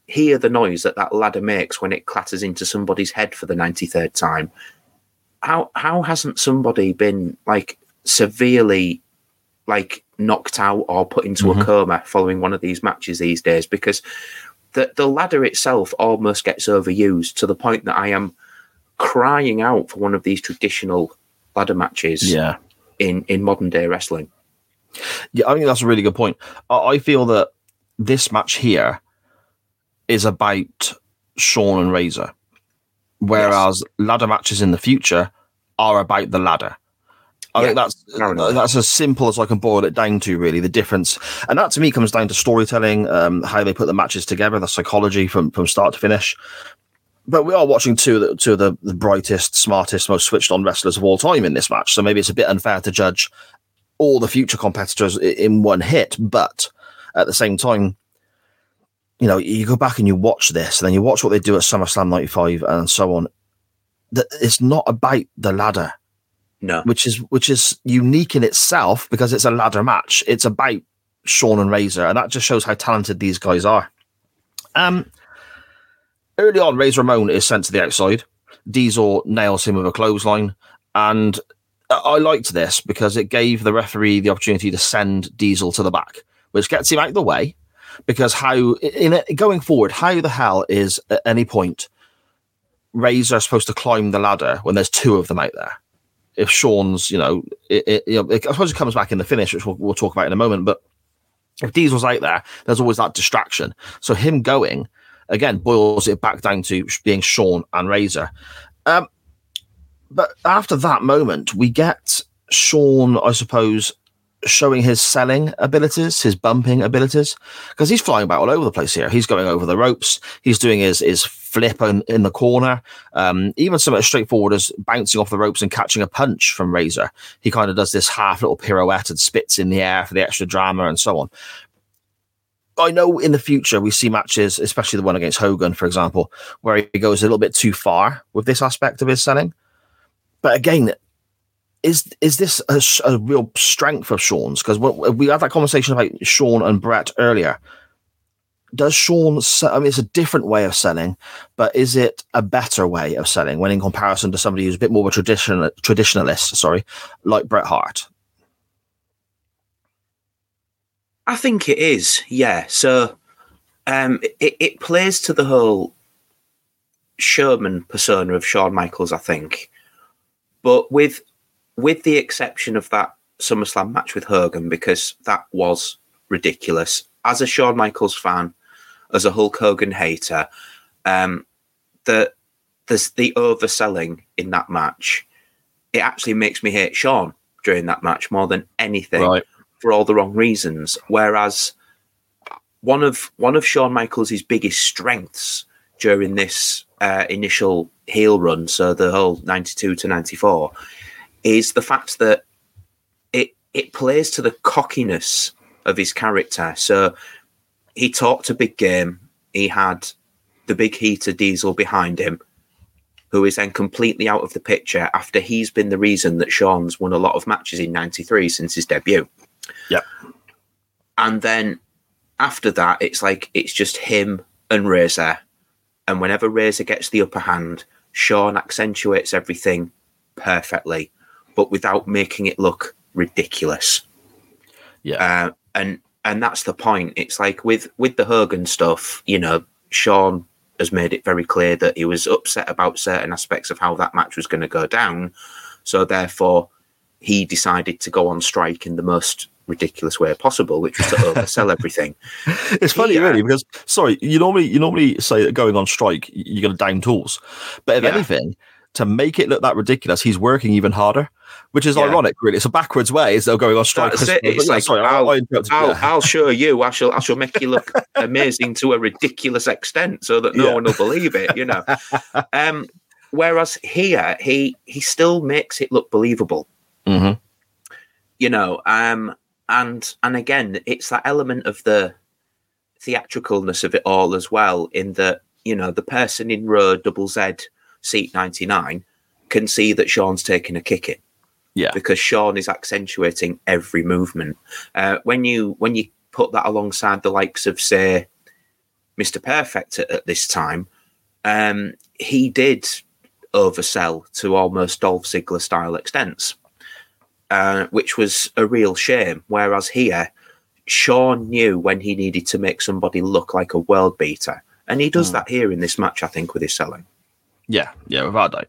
hear the noise that that ladder makes when it clatters into somebody's head for the 93rd time. How how hasn't somebody been like severely like knocked out or put into a mm-hmm. coma following one of these matches these days? Because the the ladder itself almost gets overused to the point that I am crying out for one of these traditional ladder matches Yeah. in in modern day wrestling. Yeah, I think that's a really good point. I, I feel that this match here is about Shawn and Razor, whereas ladder matches in the future are about the ladder. I Yeah, think that's that's as simple as I can boil it down to. Really, the difference, and that to me comes down to storytelling, um, how they put the matches together, the psychology from from start to finish. But we are watching two of the two of the, the brightest, smartest, most switched on wrestlers of all time in this match. So maybe it's a bit unfair to judge all the future competitors in one hit. But at the same time, you know, you go back and you watch this, and then you watch what they do at SummerSlam '95 and so on. That it's not about the ladder No. which is which is unique in itself because it's a ladder match. It's about Shawn and Razor, and that just shows how talented these guys are. Um, early on, Razor Ramon is sent to the outside. Diesel nails him with a clothesline, and I- I liked this because it gave the referee the opportunity to send Diesel to the back, which gets him out of the way. Because how in it, going forward, how the hell is at any point Razor supposed to climb the ladder when there's two of them out there? if Shawn's, you know, it, it, I suppose it comes back in the finish, which we'll, we'll talk about in a moment. But if Diesel's out there, there's always that distraction. So him going again boils it back down to being Shawn and Razor. Um, but after that moment, we get Shawn, I suppose, showing his selling abilities, his bumping abilities, because he's flying about all over the place here. He's going over the ropes. He's doing his his flip in, in the corner. Um, even something as straightforward as bouncing off the ropes and catching a punch from Razor. He kind of does this half little pirouette and spits in the air for the extra drama and so on. I know in the future we see matches, especially the one against Hogan, for example, where he goes a little bit too far with this aspect of his selling. But again, is is this a, a real strength of Shawn's? Because we had that conversation about Shawn and Bret earlier. Does Shawn? se- I mean, it's a different way of selling, but is it a better way of selling when in comparison to somebody who's a bit more of a traditional traditionalist? Sorry, like Bret Hart. I think it is, yeah. So um, it, it plays to the whole showman persona of Shawn Michaels, I think. But with with the exception of that SummerSlam match with Hogan, because that was ridiculous. As a Shawn Michaels fan, as a Hulk Hogan hater, um, the there's the overselling in that match. It actually makes me hate Shawn during that match more than anything Right. for all the wrong reasons. Whereas one of one of Shawn Michaels' biggest strengths during this uh, initial heel run, so the whole '92 to '94, is the fact that it it plays to the cockiness of his character. So he talked a big game. He had the big heater Diesel behind him, who is then completely out of the picture after he's been the reason that Shawn's won a lot of matches in '93 since his debut. Yeah. And then after that, it's like it's just him and Razor. And whenever Razor gets the upper hand, Shawn accentuates everything perfectly, but without making it look ridiculous. Yeah. Uh, and and that's the point. It's like with with the Hogan stuff, you know, Shawn has made it very clear that he was upset about certain aspects of how that match was going to go down. So therefore, he decided to go on strike in the most ridiculous way possible, which was to oversell everything. it's funny, Yeah. really, because sorry, you normally you normally say that going on strike, you're going to down tools, but if Yeah. anything, to make it look that ridiculous, he's working even harder, which is Yeah. ironic. Really, it's a backwards way. Is they're going on strike. That's it. It's yeah, like sorry, I'll, I interrupted you I'll, there. I'll show you. I shall I shall make you look amazing to a ridiculous extent, so that no Yeah. one will believe it. You know. um, whereas here, he he still makes it look believable. Mhm. You know. Um, and and again, it's that element of the theatricalness of it all as well. In that you know the person in row double Z seat ninety nine can see that Shawn's taking a kick in Yeah, because Shawn is accentuating every movement. Uh, when you when you put that alongside the likes of say Mr. Perfect at, at this time, um, he did oversell to almost Dolph Ziggler style extents, uh, which was a real shame. Whereas here, Shawn knew when he needed to make somebody look like a world beater, and he does that here in this match. I think with his selling. Yeah, yeah, without doubt.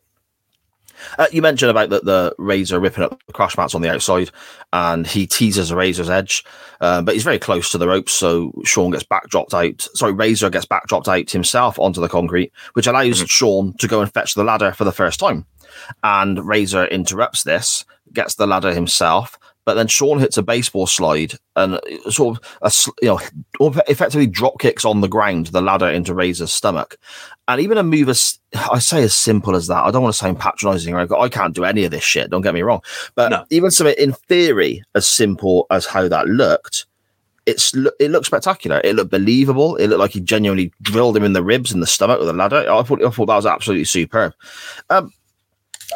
Uh, you mentioned about the, the Razor ripping up the crash mats on the outside, and he teases a Razor's edge, uh, but he's very close to the ropes, so Shawn gets backdropped out. Sorry, Razor gets backdropped out himself onto the concrete, which allows Shawn to go and fetch the ladder for the first time. And Razor interrupts this, gets the ladder himself, but then Shawn hits a baseball slide and sort of a you know effectively drop kicks on the ground the ladder into Razor's stomach, and even a move as I say as simple as that. I don't want to sound patronising. Right? I can't do any of this shit. Don't get me wrong, but No. even something in theory as simple as how that looked. It's it looked spectacular. It looked believable. It looked like he genuinely drilled him in the ribs and the stomach with a ladder. I thought I thought that was absolutely superb. Um,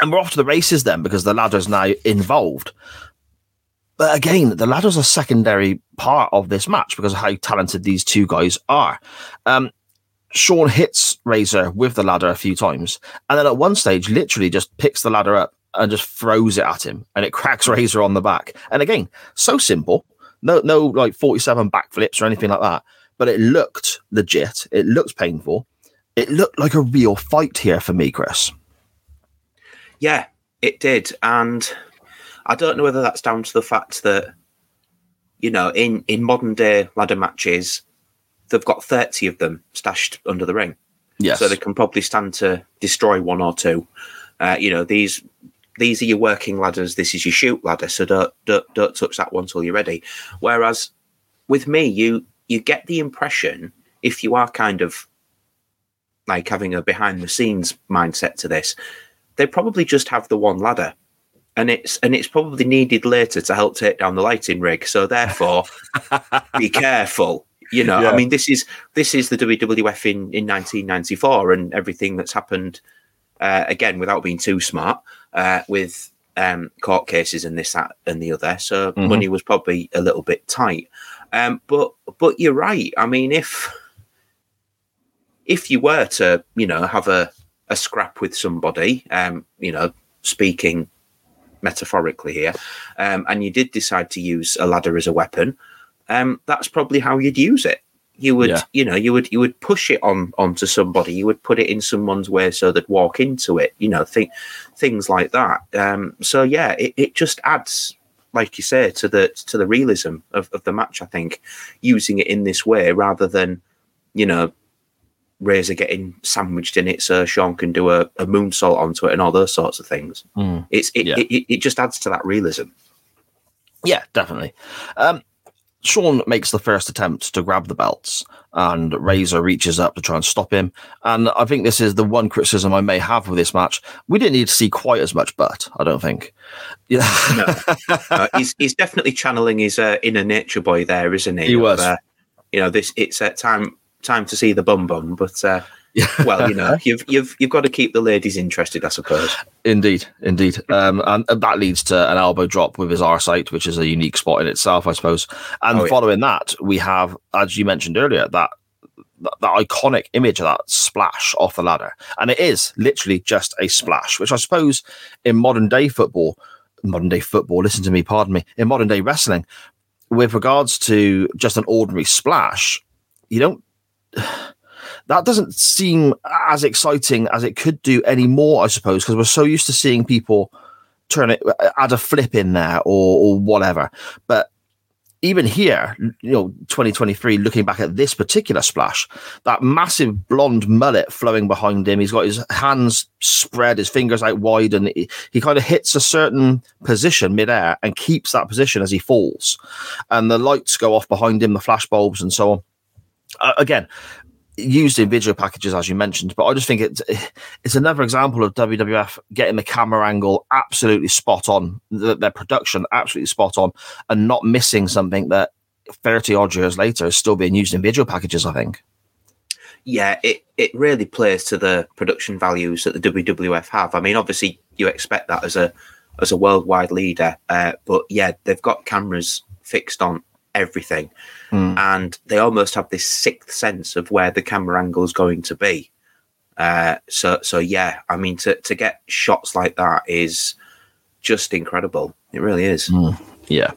and we're off to the races then because the ladder is now involved. But again, the ladder's a secondary part of this match because of how talented these two guys are. Um, Shawn hits Razor with the ladder a few times, and then at one stage, literally just picks the ladder up and just throws it at him, and it cracks Razor on the back. And again, so simple, no, no, like forty-seven backflips or anything like that. But it looked legit. It looked painful. It looked like a real fight here for me, Chris. Yeah, it did, and I don't know whether that's down to the fact that you know, in in modern day ladder matches, they've got thirty of them stashed under the ring, Yes. so they can probably stand to destroy one or two. Uh, you know, these these are your working ladders. This is your shoot ladder. So don't don't don't touch that one till you're ready. Whereas with me, you you get the impression if you are kind of like having a behind the scenes mindset to this, they probably just have the one ladder. And it's and it's probably needed later to help take down the lighting rig. So therefore, be careful. You know, Yeah. I mean, this is this is the WWF in in 1994, and everything that's happened uh, again without being too smart uh, with um, court cases and this that and the other. So Mhm. money was probably a little bit tight. Um, but but you're right. I mean, if if you were to you know have a a scrap with somebody, um, you know, speaking metaphorically here, um, and you did decide to use a ladder as a weapon, um, that's probably how you'd use it. You would, Yeah. you know, you would you would push it on onto somebody. You would put it in someone's way so they'd walk into it. You know, think things like that. Um, so yeah, it, it just adds, like you say, to the to the realism of, of the match. I think using it in this way rather than, you know, Razor getting sandwiched in it so Shawn can do a, a moonsault onto it and all those sorts of things. Mm. It's it, Yeah. it, it, it just adds to that realism. Yeah, definitely. Um, Shawn makes the first attempt to grab the belts, and Razor reaches up to try and stop him. And I think this is the one criticism I may have with this match. We didn't need to see quite as much butt, I don't think. Yeah, Uh, he's he's definitely channeling his uh, inner nature boy there, isn't he? He Of, was. uh, you know, this it's uh, time time to see the bum bum, but uh, well, you know, you've you've you've got to keep the ladies interested, I suppose. indeed, indeed. Um, and that leads to an elbow drop with his R site, which is a unique spot in itself, I suppose. And Oh, yeah. following that, we have, as you mentioned earlier, that that, that iconic image of that splash off the ladder. And it is literally just a splash, which I suppose in modern day football, modern day football, listen to me, pardon me, in modern day wrestling, with regards to just an ordinary splash, you don't. That doesn't seem as exciting as it could do anymore, I suppose, because we're so used to seeing people turn it, add a flip in there or, or whatever. But even here, you know, 2023, looking back at this particular splash, that massive blonde mullet flowing behind him, he's got his hands spread, his fingers out wide, and he, he kind of hits a certain position midair and keeps that position as he falls. And the lights go off behind him, the flash bulbs, and so on. Uh, again, used in video packages, as you mentioned, but I just think it's it's another example of WWF getting the camera angle absolutely spot on, the, their production absolutely spot on, and not missing something that 30 odd years later is still being used in video packages, I think. Yeah, it it really plays to the production values that the WWF have. I mean, obviously, you expect that as a as a worldwide leader, uh, but yeah, they've got cameras fixed on everything, Mm. and they almost have this sixth sense of where the camera angle is going to be. Uh, so so yeah, I mean, to to get shots like that is just incredible. It really is. Yeah.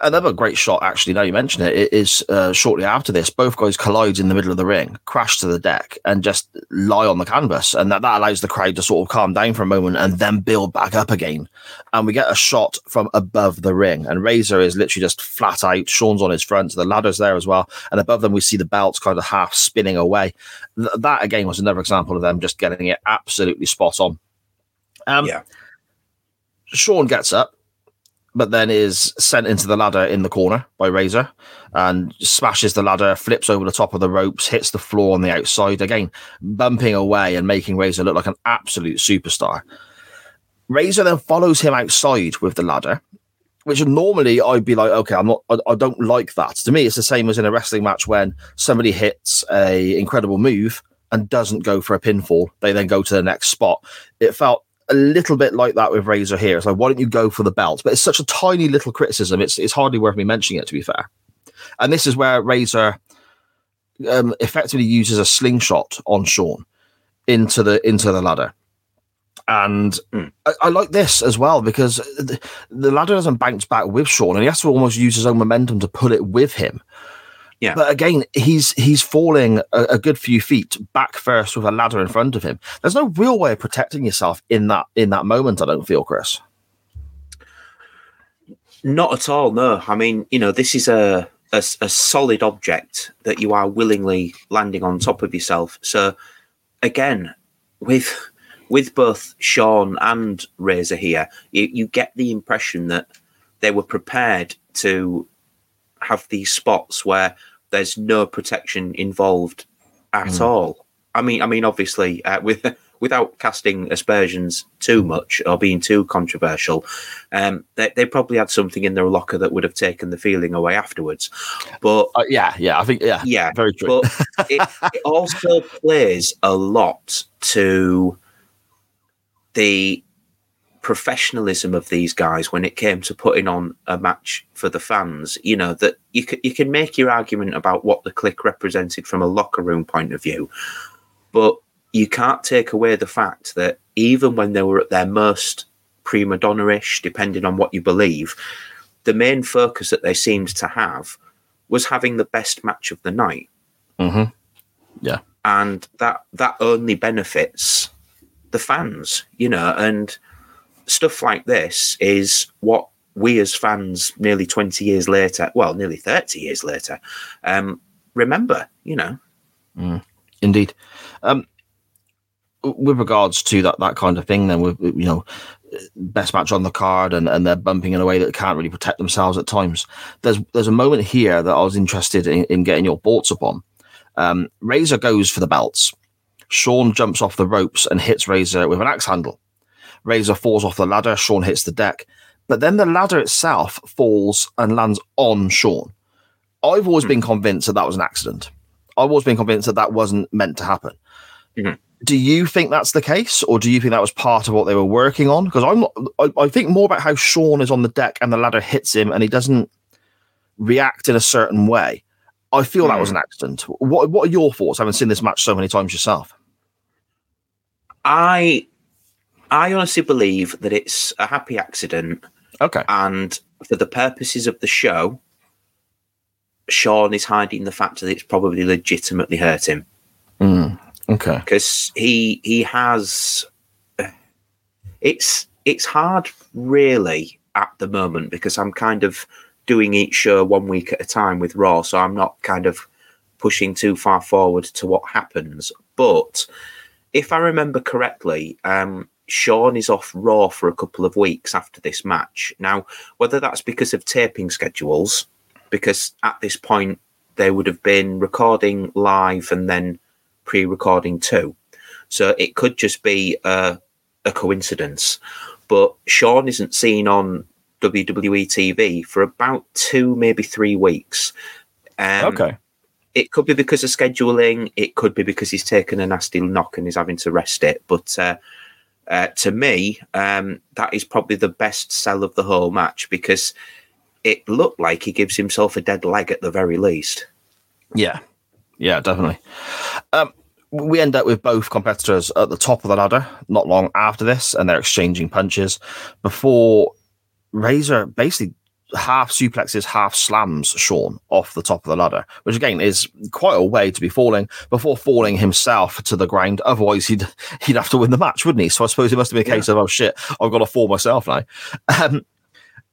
Another great shot, actually, now you mention it, it is uh, shortly after this. Both guys collide in the middle of the ring, crash to the deck, and just lie on the canvas. And that, that allows the crowd to sort of calm down for a moment and then build back up again. And we get a shot from above the ring. And Razor is literally just flat out. Shawn's on his front. The ladder's there as well. And above them, we see the belts kind of half spinning away. Th- that, again, was another example of them just getting it absolutely spot on. Um, Yeah. Shawn gets up, but then is sent into the ladder in the corner by Razor and smashes the ladder, flips over the top of the ropes, hits the floor on the outside again, bumping away and making Razor look like an absolute superstar. Razor then follows him outside with the ladder, which normally I'd be like, okay, I'm not, I, I don't like that. To me, it's the same as in a wrestling match when somebody hits a incredible move and doesn't go for a pinfall. They then go to the next spot. It felt a little bit like that with Razor here. It's like, why don't you go for the belt? But it's such a tiny little criticism. It's it's hardly worth me mentioning it, to be fair. And this is where Razor um, effectively uses a slingshot on Shawn into the into the ladder. And I, I like this as well because the, the ladder doesn't bounce back with Shawn, and he has to almost use his own momentum to pull it with him. Yeah. But again, he's he's falling a, a good few feet back first with a ladder in front of him. There's no real way of protecting yourself in that in that moment. I don't feel, Chris. Not at all. No, I mean, you know, this is a a solid object that you are willingly landing on top of yourself. So, again, with with both Shawn and Razor here, you, you get the impression that they were prepared to have these spots where there's no protection involved at all. I mean, I mean, obviously, uh, with without casting aspersions too much or being too controversial, um, they, they probably had something in their locker that would have taken the feeling away afterwards. But Uh, yeah, yeah, I think yeah, yeah, very true. But it, it also plays a lot to the professionalism of these guys when it came to putting on a match for the fans. You know that you can you can make your argument about what the Kliq represented from a locker room point of view, but you can't take away the fact that even when they were at their most prima donna-ish, depending on what you believe, the main focus that they seemed to have was having the best match of the night hmm Yeah, and that that only benefits the fans you know and stuff like this is what we as fans nearly 20 years later well nearly 30 years later um remember you know indeed. Um, with regards to that that kind of thing, then with you know best match on the card and, and they're bumping in a way that can't really protect themselves at times. There's there's a moment here that I was interested in, in getting your thoughts upon. Um, Razor goes for the belts. Sean jumps off the ropes and hits Razor with an axe handle. Razor falls off the ladder. Shawn hits the deck, but then the ladder itself falls and lands on Shawn. I've always hmm. been convinced that that was an accident. I've always been convinced that that wasn't meant to happen. Hmm. Do you think that's the case, or do you think that was part of what they were working on? Because I'm, not, I, I think more about how Sean is on the deck and the ladder hits him, and he doesn't react in a certain way. I feel that was hmm. an accident. What What are your thoughts? Having seen this match so many times yourself. i i honestly believe that it's a happy accident Okay. and for the purposes of the show shawn is hiding the fact that it's probably legitimately hurt him Okay. because he he has it's it's hard really at the moment because I'm kind of doing each show one week at a time with Raw, so I'm not kind of pushing too far forward to what happens. But if I remember correctly, um, Shawn is off Raw for a couple of weeks after this match. Now, whether that's because of taping schedules, because at this point they would have been recording live and then pre-recording too. So it could just be a, a coincidence. But Shawn isn't seen on WWE TV for about two, maybe three weeks. Um, Okay. It could be because of scheduling. It could be because he's taken a nasty knock and he's having to rest it. But uh, uh, to me, um, that is probably the best sell of the whole match because it looked like he gives himself a dead leg at the very least. Yeah, yeah, definitely. Um, we end up with both competitors at the top of the ladder not long after this, and they're exchanging punches before Razor basically half suplexes, half slams Shawn off the top of the ladder, which again is quite a way to be falling before falling himself to the ground. Otherwise, he'd he'd have to win the match, wouldn't he? So I suppose it must be a case of oh shit, I've got to fall myself now. Um,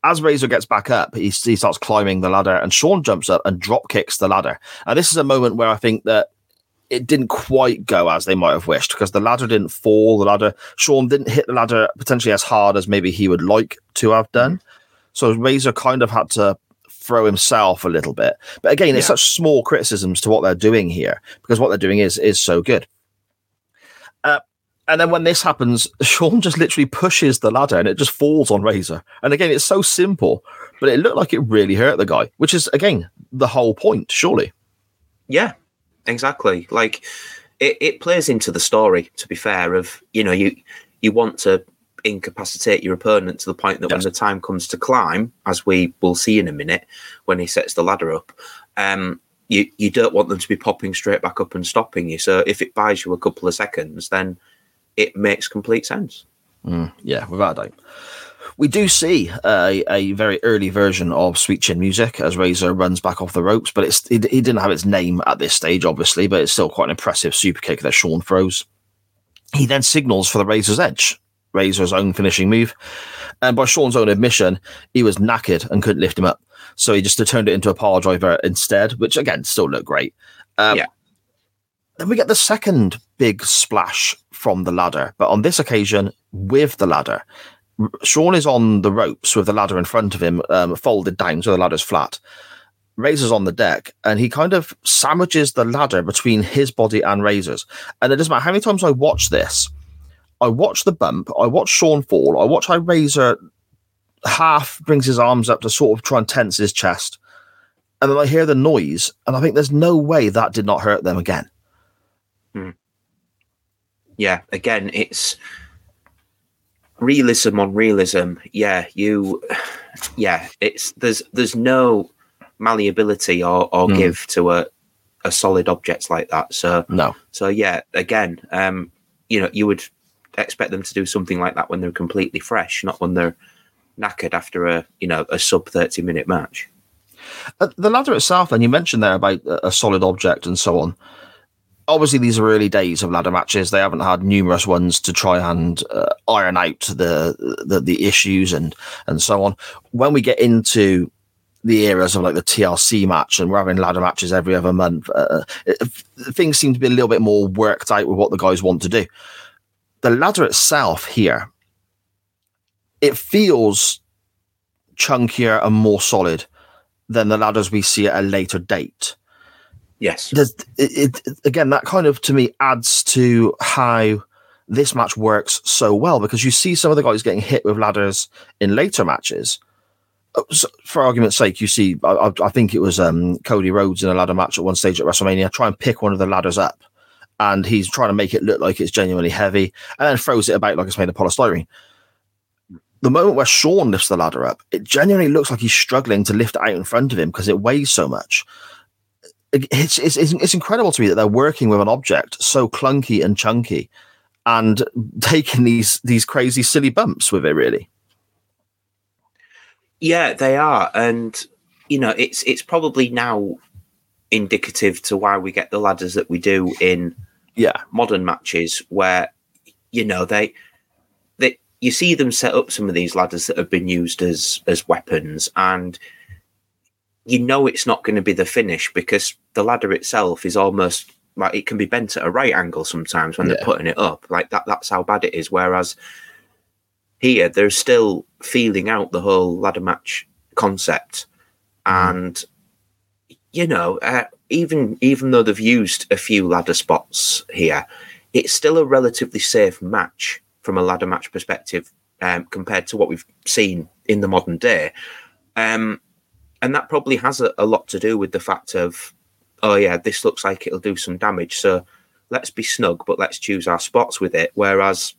as Razor gets back up, he, he starts climbing the ladder, and Shawn jumps up and drop kicks the ladder. And this is a moment where I think that it didn't quite go as they might have wished because the ladder didn't fall. The ladder, Shawn didn't hit the ladder potentially as hard as maybe he would like to have done. So Razor kind of had to throw himself a little bit. But again, it's Yeah. such small criticisms to what they're doing here because what they're doing is is so good. Uh, and then when this happens, Shawn just literally pushes the ladder and it just falls on Razor. And again, it's so simple, but it looked like it really hurt the guy, which is again the whole point, surely. Yeah, exactly. Like it, it plays into the story. To be fair, of you know you you want to incapacitate your opponent to the point that when the time comes to climb, as we will see in a minute when he sets the ladder up, um, you you don't want them to be popping straight back up and stopping you. So if it buys you a couple of seconds, then it makes complete sense. Yeah, without a doubt. We do see a, a very early version of Sweet Chin music as Razor runs back off the ropes, but it's he, he didn't have its name at this stage, obviously, but it's still quite an impressive super kick that Shawn throws. He then signals for the Razor's Edge, Razor's own finishing move. And by Shawn's own admission, he was knackered and couldn't lift him up. So he just turned it into a power driver instead, which again still looked great. Um, Yeah. Then we get the second big splash from the ladder, but on this occasion with the ladder. Shawn is on the ropes with the ladder in front of him, um, folded down so the ladder's flat. Razor's on the deck, and he kind of sandwiches the ladder between his body and Razor's. And it doesn't matter how many times I watch this. I watch the bump, I watch Shawn fall, I watch how Razor half brings his arms up to sort of try and tense his chest. And then I hear the noise, and I think there's no way that did not hurt them again. yeah again it's realism on realism yeah you yeah it's there's there's no malleability or, or Hmm. give to a a solid object like that so No. so yeah again um you know you would expect them to do something like that when they're completely fresh not when they're knackered after a you know a sub 30 minute match Uh, the ladder itself, then you mentioned there about a solid object and so on. Obviously, these are early days of ladder matches. They haven't had numerous ones to try and uh, iron out the, the the issues and and so on. When we get into the eras of like the TLC match and we're having ladder matches every other month, uh, it, things seem to be a little bit more worked out with what the guys want to do. The ladder itself here, it feels chunkier and more solid than the ladders we see at a later date. yes it, it again that kind of to me adds to how this match works so well because you see some of the guys getting hit with ladders in later matches. Uh, For argument's sake, you see, I, I- I think it was um, Cody Rhodes in a ladder match at one stage at WrestleMania try and pick one of the ladders up, and he's trying to make it look like it's genuinely heavy, and then throws it about like it's made of polystyrene the moment where Shawn lifts the ladder up, it genuinely looks like he's struggling to lift it out in front of him because it weighs so much. It's, it's, it's, incredible to me that they're working with an object so clunky and chunky and taking these these crazy silly bumps with it really. Yeah, they are, and you know, it's it's probably now indicative to why we get the ladders that we do in Yeah. modern matches, where you know they they you see them set up some of these ladders that have been used as as weapons, and you know it's not going to be the finish because the ladder itself is almost like it can be bent at a right angle sometimes when Yeah. they're putting it up. Like that, that's how bad it is. Whereas here, they're still feeling out the whole ladder match concept, and you know, uh, even even though they've used a few ladder spots here, it's still a relatively safe match from a ladder match perspective um, compared to what we've seen in the modern day. Um, and that probably has a, a lot to do with the fact of, oh yeah, this looks like it'll do some damage, so let's be snug, but let's choose our spots with it. Whereas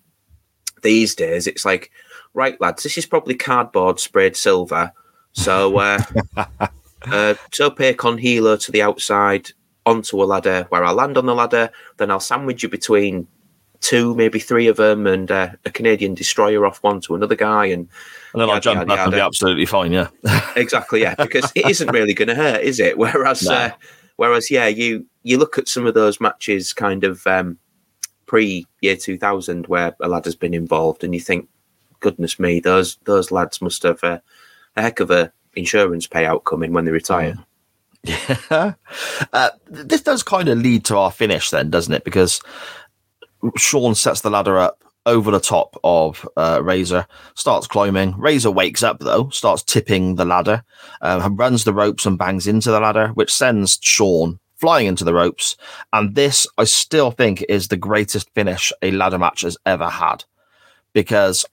these days, it's like, right, lads, this is probably cardboard sprayed silver, so uh, uh, tope con hilo to the outside onto a ladder where I'll land on the ladder, then I'll sandwich you between two, maybe three of them, and uh, a Canadian destroyer off one to another guy, and And then I'll Yada, jump yada, and be absolutely fine. Yeah. exactly yeah because it isn't really going to hurt is it whereas No. uh, whereas yeah you you look at some of those matches kind of um pre year 2000 where a lad has been involved and you think goodness me those those lads must have uh, a heck of a insurance payout coming when they retire uh, this does kind of lead to our finish, then, doesn't it? Because Shawn sets the ladder up over the top of uh, Razor, starts climbing. Razor wakes up though, starts tipping the ladder, um, runs the ropes and bangs into the ladder, which sends Shawn flying into the ropes. And this, I still think, is the greatest finish a ladder match has ever had, because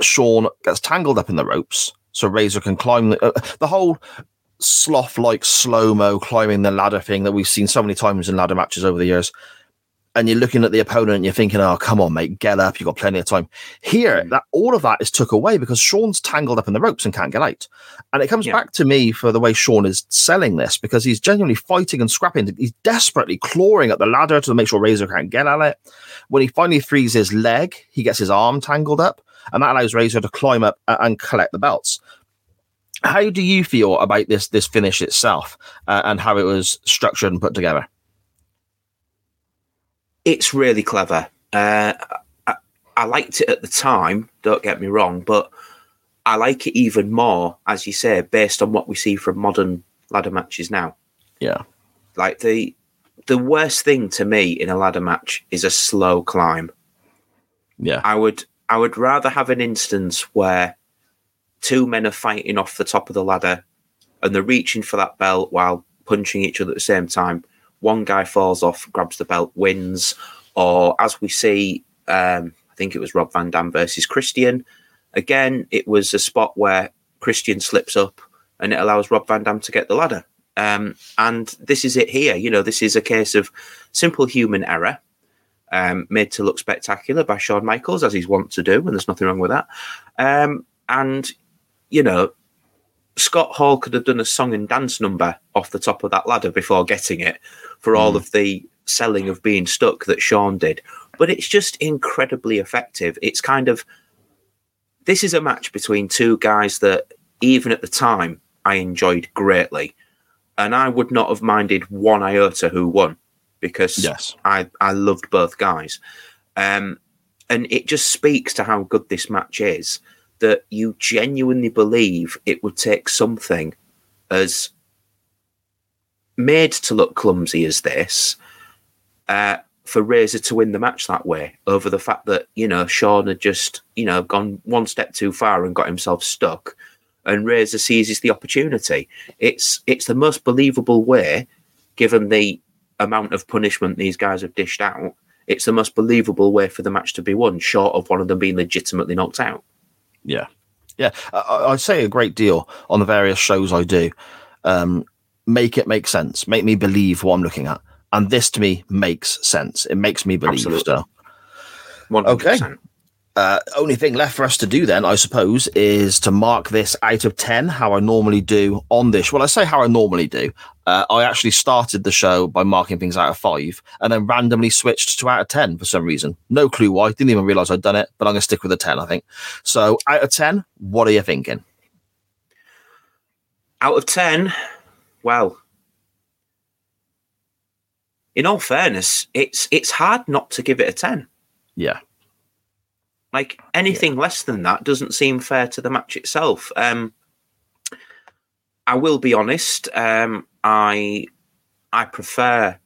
Sean gets tangled up in the ropes, so Razor can climb the, uh, the whole sloth like slow mo climbing the ladder thing that we've seen so many times in ladder matches over the years. And you're looking at the opponent and you're thinking, oh, come on, mate, get up. You've got plenty of time. Here, that all of that is took away because Shawn's tangled up in the ropes and can't get out. And it comes Yeah. back to me for the way Shawn is selling this because he's genuinely fighting and scrapping. He's desperately clawing at the ladder to make sure Razor can't get at it. When he finally frees his leg, he gets his arm tangled up, and that allows Razor to climb up and collect the belts how do you feel about this this finish itself uh, and how it was structured and put together? it's really clever. Uh, I, I liked it at the time, don't get me wrong, but I like it even more, as you say, based on what we see from modern ladder matches now. Yeah, Like the the worst thing to me in a ladder match is a slow climb. yeah, I would I would rather have an instance where two men are fighting off the top of the ladder and they're reaching for that belt while punching each other at the same time. One guy falls off, grabs the belt, wins, or as we see, um, I think it was Rob Van Dam versus Christian. Again, it was a spot where Christian slips up and it allows Rob Van Dam to get the ladder. Um, and this is it here. You know, this is a case of simple human error um, made to look spectacular by Shawn Michaels, as he's wont to do, and there's nothing wrong with that. Um, and, you know, Scott Hall could have done a song and dance number off the top of that ladder before getting it for all of the selling of being stuck that Shawn did. But it's just incredibly effective. It's kind of this is a match between two guys that even at the time I enjoyed greatly. And I would not have minded one iota who won because Yes. I, I loved both guys. Um, and it just speaks to how good this match is that you genuinely believe it would take something as made to look clumsy as this uh, for Razor to win the match that way over the fact that, you know, Shawn had just, you know, gone one step too far and got himself stuck and Razor seizes the opportunity. It's it's the most believable way, given the amount of punishment these guys have dished out. It's the most believable way for the match to be won, short of one of them being legitimately knocked out. yeah, yeah. I, I say a great deal on the various shows I do. Um, make it make sense. Make me believe what I'm looking at, and this to me makes sense. It makes me believe. Absolutely. Still, One Okay. Uh, only thing left for us to do then, I suppose, is to mark this out of 10, how I normally do on this. Well, I say how I normally do. Uh, I actually started the show by marking things out of five and then randomly switched to out of 10 for some reason. No clue why. Didn't even realize I'd done it, but I'm going to stick with a 10, I think. So, out of 10, what are you thinking? Out of 10, well, in all fairness, it's it's hard not to give it a 10. Yeah. Like anything less than that doesn't seem fair to the match itself. Um, I will be honest. Um, I I prefer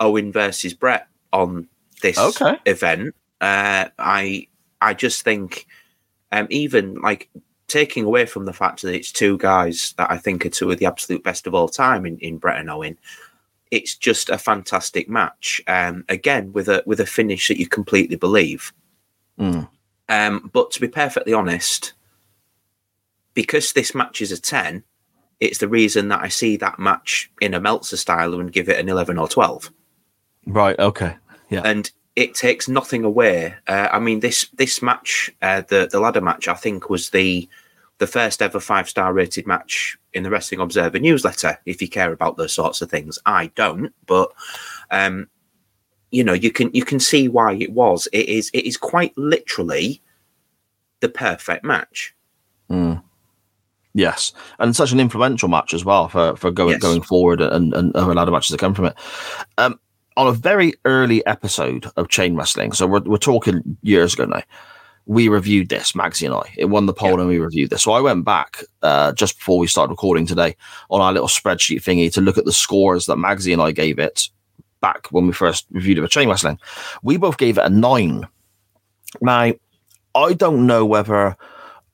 Owen versus Bret on this Okay. event. Uh, I I just think, um, even like taking away from the fact that it's two guys that I think are two of the absolute best of all time in, in Bret and Owen, it's just a fantastic match. Um, again with a with a finish that you completely believe. Mm. Um, but to be perfectly honest, because this match is a 10, it's the reason that I see that match in a Meltzer style and give it an 11 or 12. Right. Okay. Yeah. And it takes nothing away. Uh, I mean, this this match, uh, the the ladder match, I think was the the first ever five star rated match in the Wrestling Observer newsletter. If you care about those sorts of things, I don't, but um, you know you can you can see why it was. It is it is quite literally the perfect match. Yes, and such an influential match as well for for going Yes. going forward and and other ladder matches that come from it. Um, on a very early episode of Chain Wrestling, so we're we're talking years ago now. We reviewed this, Maxie and I. It won the poll, and we reviewed this. So I went back uh, just before we started recording today on our little spreadsheet thingy to look at the scores that Maxie and I gave it back when we first reviewed it for Chain Wrestling. We both gave it a nine. Now, I don't know whether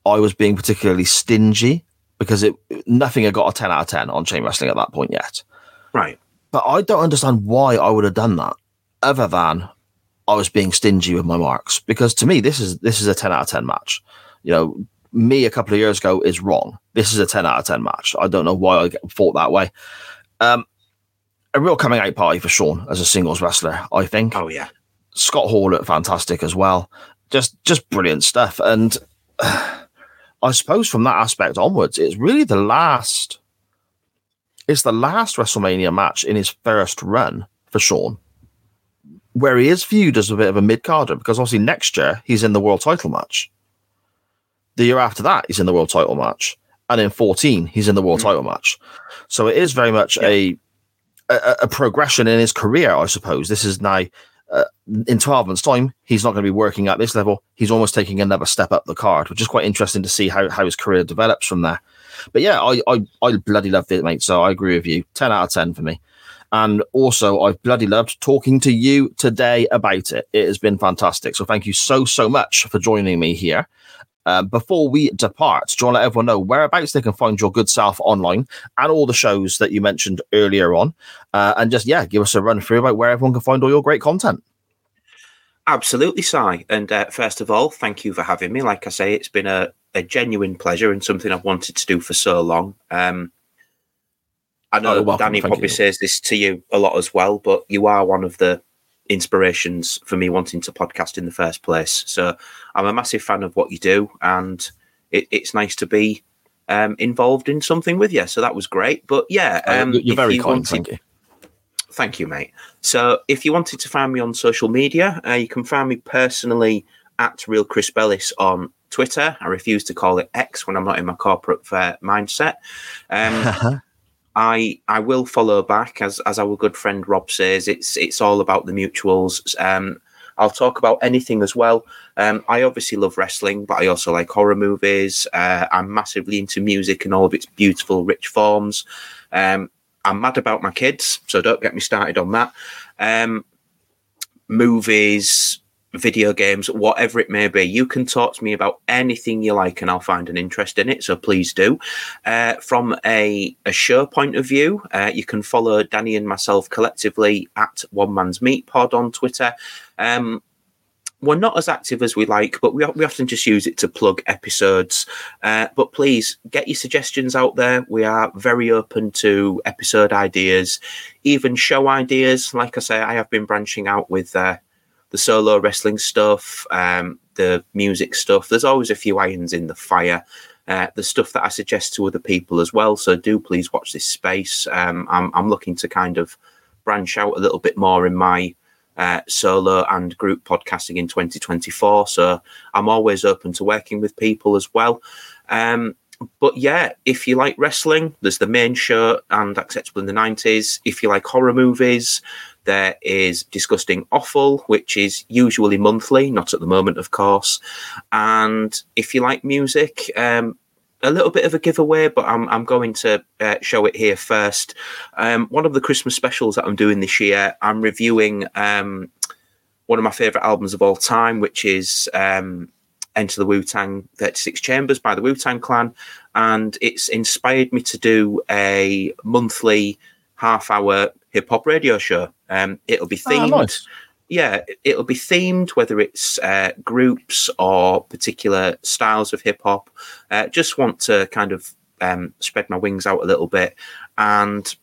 I was being particularly stingy because it nothing had got a 10 out of 10 on chain wrestling at that point yet. Right. But I don't understand why I would have done that other than I was being stingy with my marks because to me this is this is a 10 out of 10 match. You know, me a couple of years ago is wrong. This is a 10 out of 10 match. I don't know why I thought that way. Um a real coming out party for Shawn as a singles wrestler, I think. Oh yeah. Scott Hall looked fantastic as well. Just just brilliant stuff. And I suppose from that aspect onwards, it's really the last it's the last WrestleMania match in his first run for Shawn. Where he is viewed as a bit of a mid carder, because obviously next year he's in the world title match. The year after that, he's in the world title match. And in 14, he's in the world hmm. title match. So it is very much a, a a progression in his career, I suppose. This is now uh, in 12 months' time, he's not going to be working at this level. He's almost taking another step up the card, which is quite interesting to see how, how his career develops from there. But yeah, I, I, I bloody loved it, mate. So I agree with you. 10 out of 10 for me. And also, I've bloody loved talking to you today about it. It has been fantastic. So thank you so, so much for joining me here. Uh, before we depart, do you want to let everyone know whereabouts they can find your good self online and all the shows that you mentioned earlier on? Uh, and just, yeah, give us a run through about where everyone can find all your great content. Absolutely, Si. And uh, first of all, thank you for having me. Like I say, it's been a, a genuine pleasure and something I've wanted to do for so long. Um, I Oh, know welcome. Danny probably you. says this to you a lot as well, but you are one of the inspirations for me wanting to podcast in the first place. So I'm a massive fan of what you do, and it, it's nice to be um, involved in something with you. So that was great. But yeah, um, Uh, you're very you kind. wanted- Thank you. Thank you, mate. So, if you wanted to find me on social media, uh, you can find me personally at Real Chris Bellis on Twitter. I refuse to call it X when I'm not in my corporate uh, mindset. Um, I I will follow back as as our good friend Rob says. It's it's all about the mutuals. Um, I'll talk about anything as well. Um, I obviously love wrestling, but I also like horror movies. Uh, I'm massively into music and all of its beautiful, rich forms. Um, I'm mad about my kids, so don't get me started on that. Um, movies, video games, whatever it may be, you can talk to me about anything you like, and I'll find an interest in it. So please do. Uh, from a, a show point of view, uh, you can follow Danny and myself collectively at One Man's Meat Pod on Twitter. Um, we're not as active as we like, but we, we often just use it to plug episodes. Uh, but please get your suggestions out there. We are very open to episode ideas, even show ideas. Like I say, I have been branching out with uh, the solo wrestling stuff, um, the music stuff. There's always a few irons in the fire. Uh, the stuff that I suggest to other people as well. So do please watch this space. Um, I'm, I'm looking to kind of branch out a little bit more in my uh, solo and group podcasting in 2024. So I'm always open to working with people as well. Um, but yeah, if you like wrestling, there's the main show and Acceptable in the 90s. If you like horror movies, there is Disgusting Awful, which is usually monthly, not at the moment, of course. And if you like music, um, a little bit of a giveaway, but I'm, I'm going to uh, show it here first. Um, one of the Christmas specials that I'm doing this year, I'm reviewing um, one of my favorite albums of all time, which is um, Enter the Wu Tang 36 Chambers by the Wu Tang Clan. And it's inspired me to do a monthly half hour hip hop radio show. Um, it'll be Ah, themed nice. yeah, it'll be themed, whether it's uh, groups or particular styles of hip hop. Uh, just want to kind of um, spread my wings out a little bit. And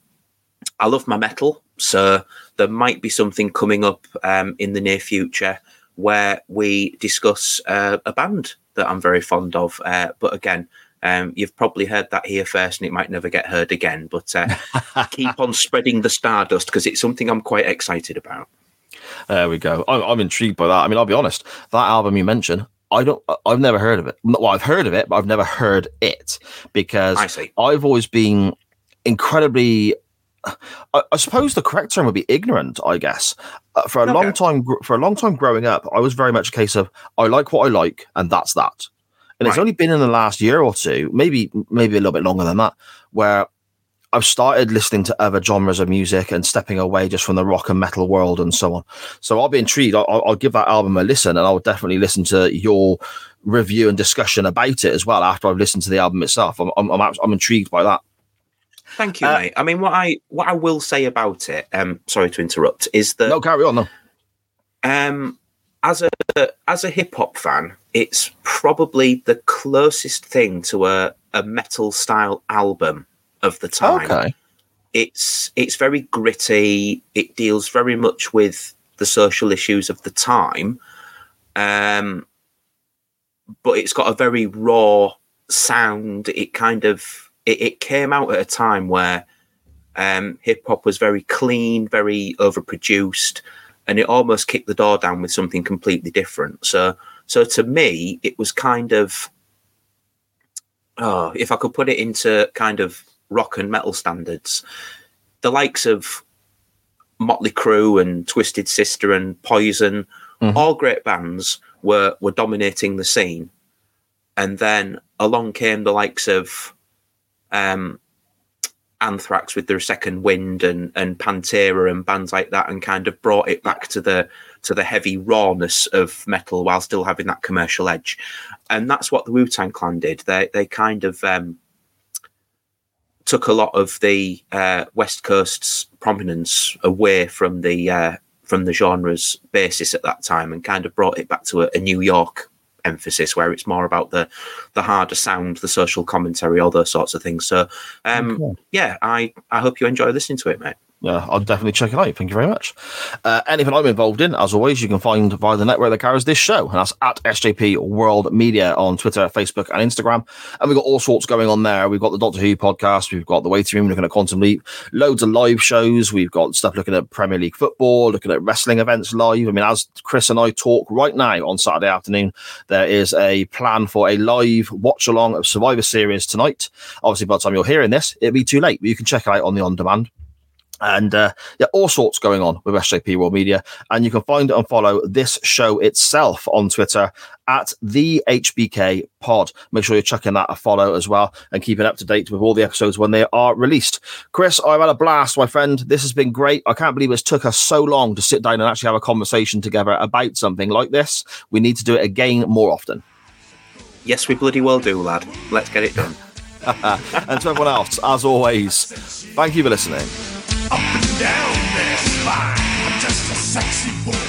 I love my metal. So there might be something coming up um, in the near future where we discuss uh, a band that I'm very fond of. Uh, but again, um, you've probably heard that here first and it might never get heard again. But uh, keep on spreading the stardust because it's something I'm quite excited about. There we go. I'm, I'm intrigued by that. I mean, I'll be honest. That album you mentioned, I don't. I've never heard of it. Well, I've heard of it, but I've never heard it because I. I've always been incredibly. I, I suppose the correct term would be ignorant. I guess uh, for a long time, for a long time growing up, I was very much a case of I like what I like, and that's that. And it's only been in the last year or two, maybe maybe a little bit longer than that, where I've started listening to other genres of music and stepping away just from the rock and metal world and so on. So I'll be intrigued. I'll, I'll- I'll give that album a listen, and I'll definitely listen to your review and discussion about it as well after I've listened to the album itself. I'm I'm, I'm, I'm intrigued by that. Thank you, Uh, mate. I mean, what I what I will say about it, um, sorry to interrupt, is that No, carry on. No, um, as a as a hip hop fan, it's probably the closest thing to a, a metal style album of the time. okay, It's it's very gritty. It deals very much with the social issues of the time, um, but it's got a very raw sound. It kind of it, it came out at a time where um, hip hop was very clean, very overproduced, and it almost kicked the door down with something completely different. So, so to me, it was kind of, oh, if I could put it into kind of rock and metal standards, the likes of Motley Crue and Twisted Sister and Poison, all great bands were were dominating the scene, and then along came the likes of um, Anthrax with their Second Wind and and Pantera and bands like that, and kind of brought it back to the to the heavy rawness of metal while still having that commercial edge, and that's what the Wu Tang Clan did. They they kind of um, took a lot of the uh, West Coast's prominence away from the uh, from the genre's basis at that time, and kind of brought it back to a, a New York emphasis where it's more about the the harder sound, the social commentary, all those sorts of things. So, um, yeah, I I hope you enjoy listening to it, mate. Yeah, I'll definitely check it out. Thank you very much. Uh, anything I'm involved in, as always, you can find via the network that carries this show, and that's at SJP World Media on Twitter, Facebook, and Instagram. And we've got all sorts going on there. We've got the Doctor Who podcast, we've got the Waiting Room looking at Quantum Leap, loads of live shows. We've got stuff looking at Premier League football, looking at wrestling events live. I mean, as Chris and I talk right now on Saturday afternoon, there is a plan for a live watch along of Survivor Series tonight. Obviously, by the time you're hearing this, it'll be too late, but you can check it out on the on demand and uh, yeah, all sorts going on with SJP World Media. And you can find and follow this show itself on Twitter at the HBK Pod. Make sure you're checking that a follow as well and keeping up to date with all the episodes when they are released. Chris, I've had a blast, my friend. This has been great. I can't believe it's took us so long to sit down and actually have a conversation together about something like this. We need to do it again more often. Yes, we bloody well do, lad. Let's get it done. And to everyone else, as always, thank you for listening. Up and down their spine. I'm just a sexy boy.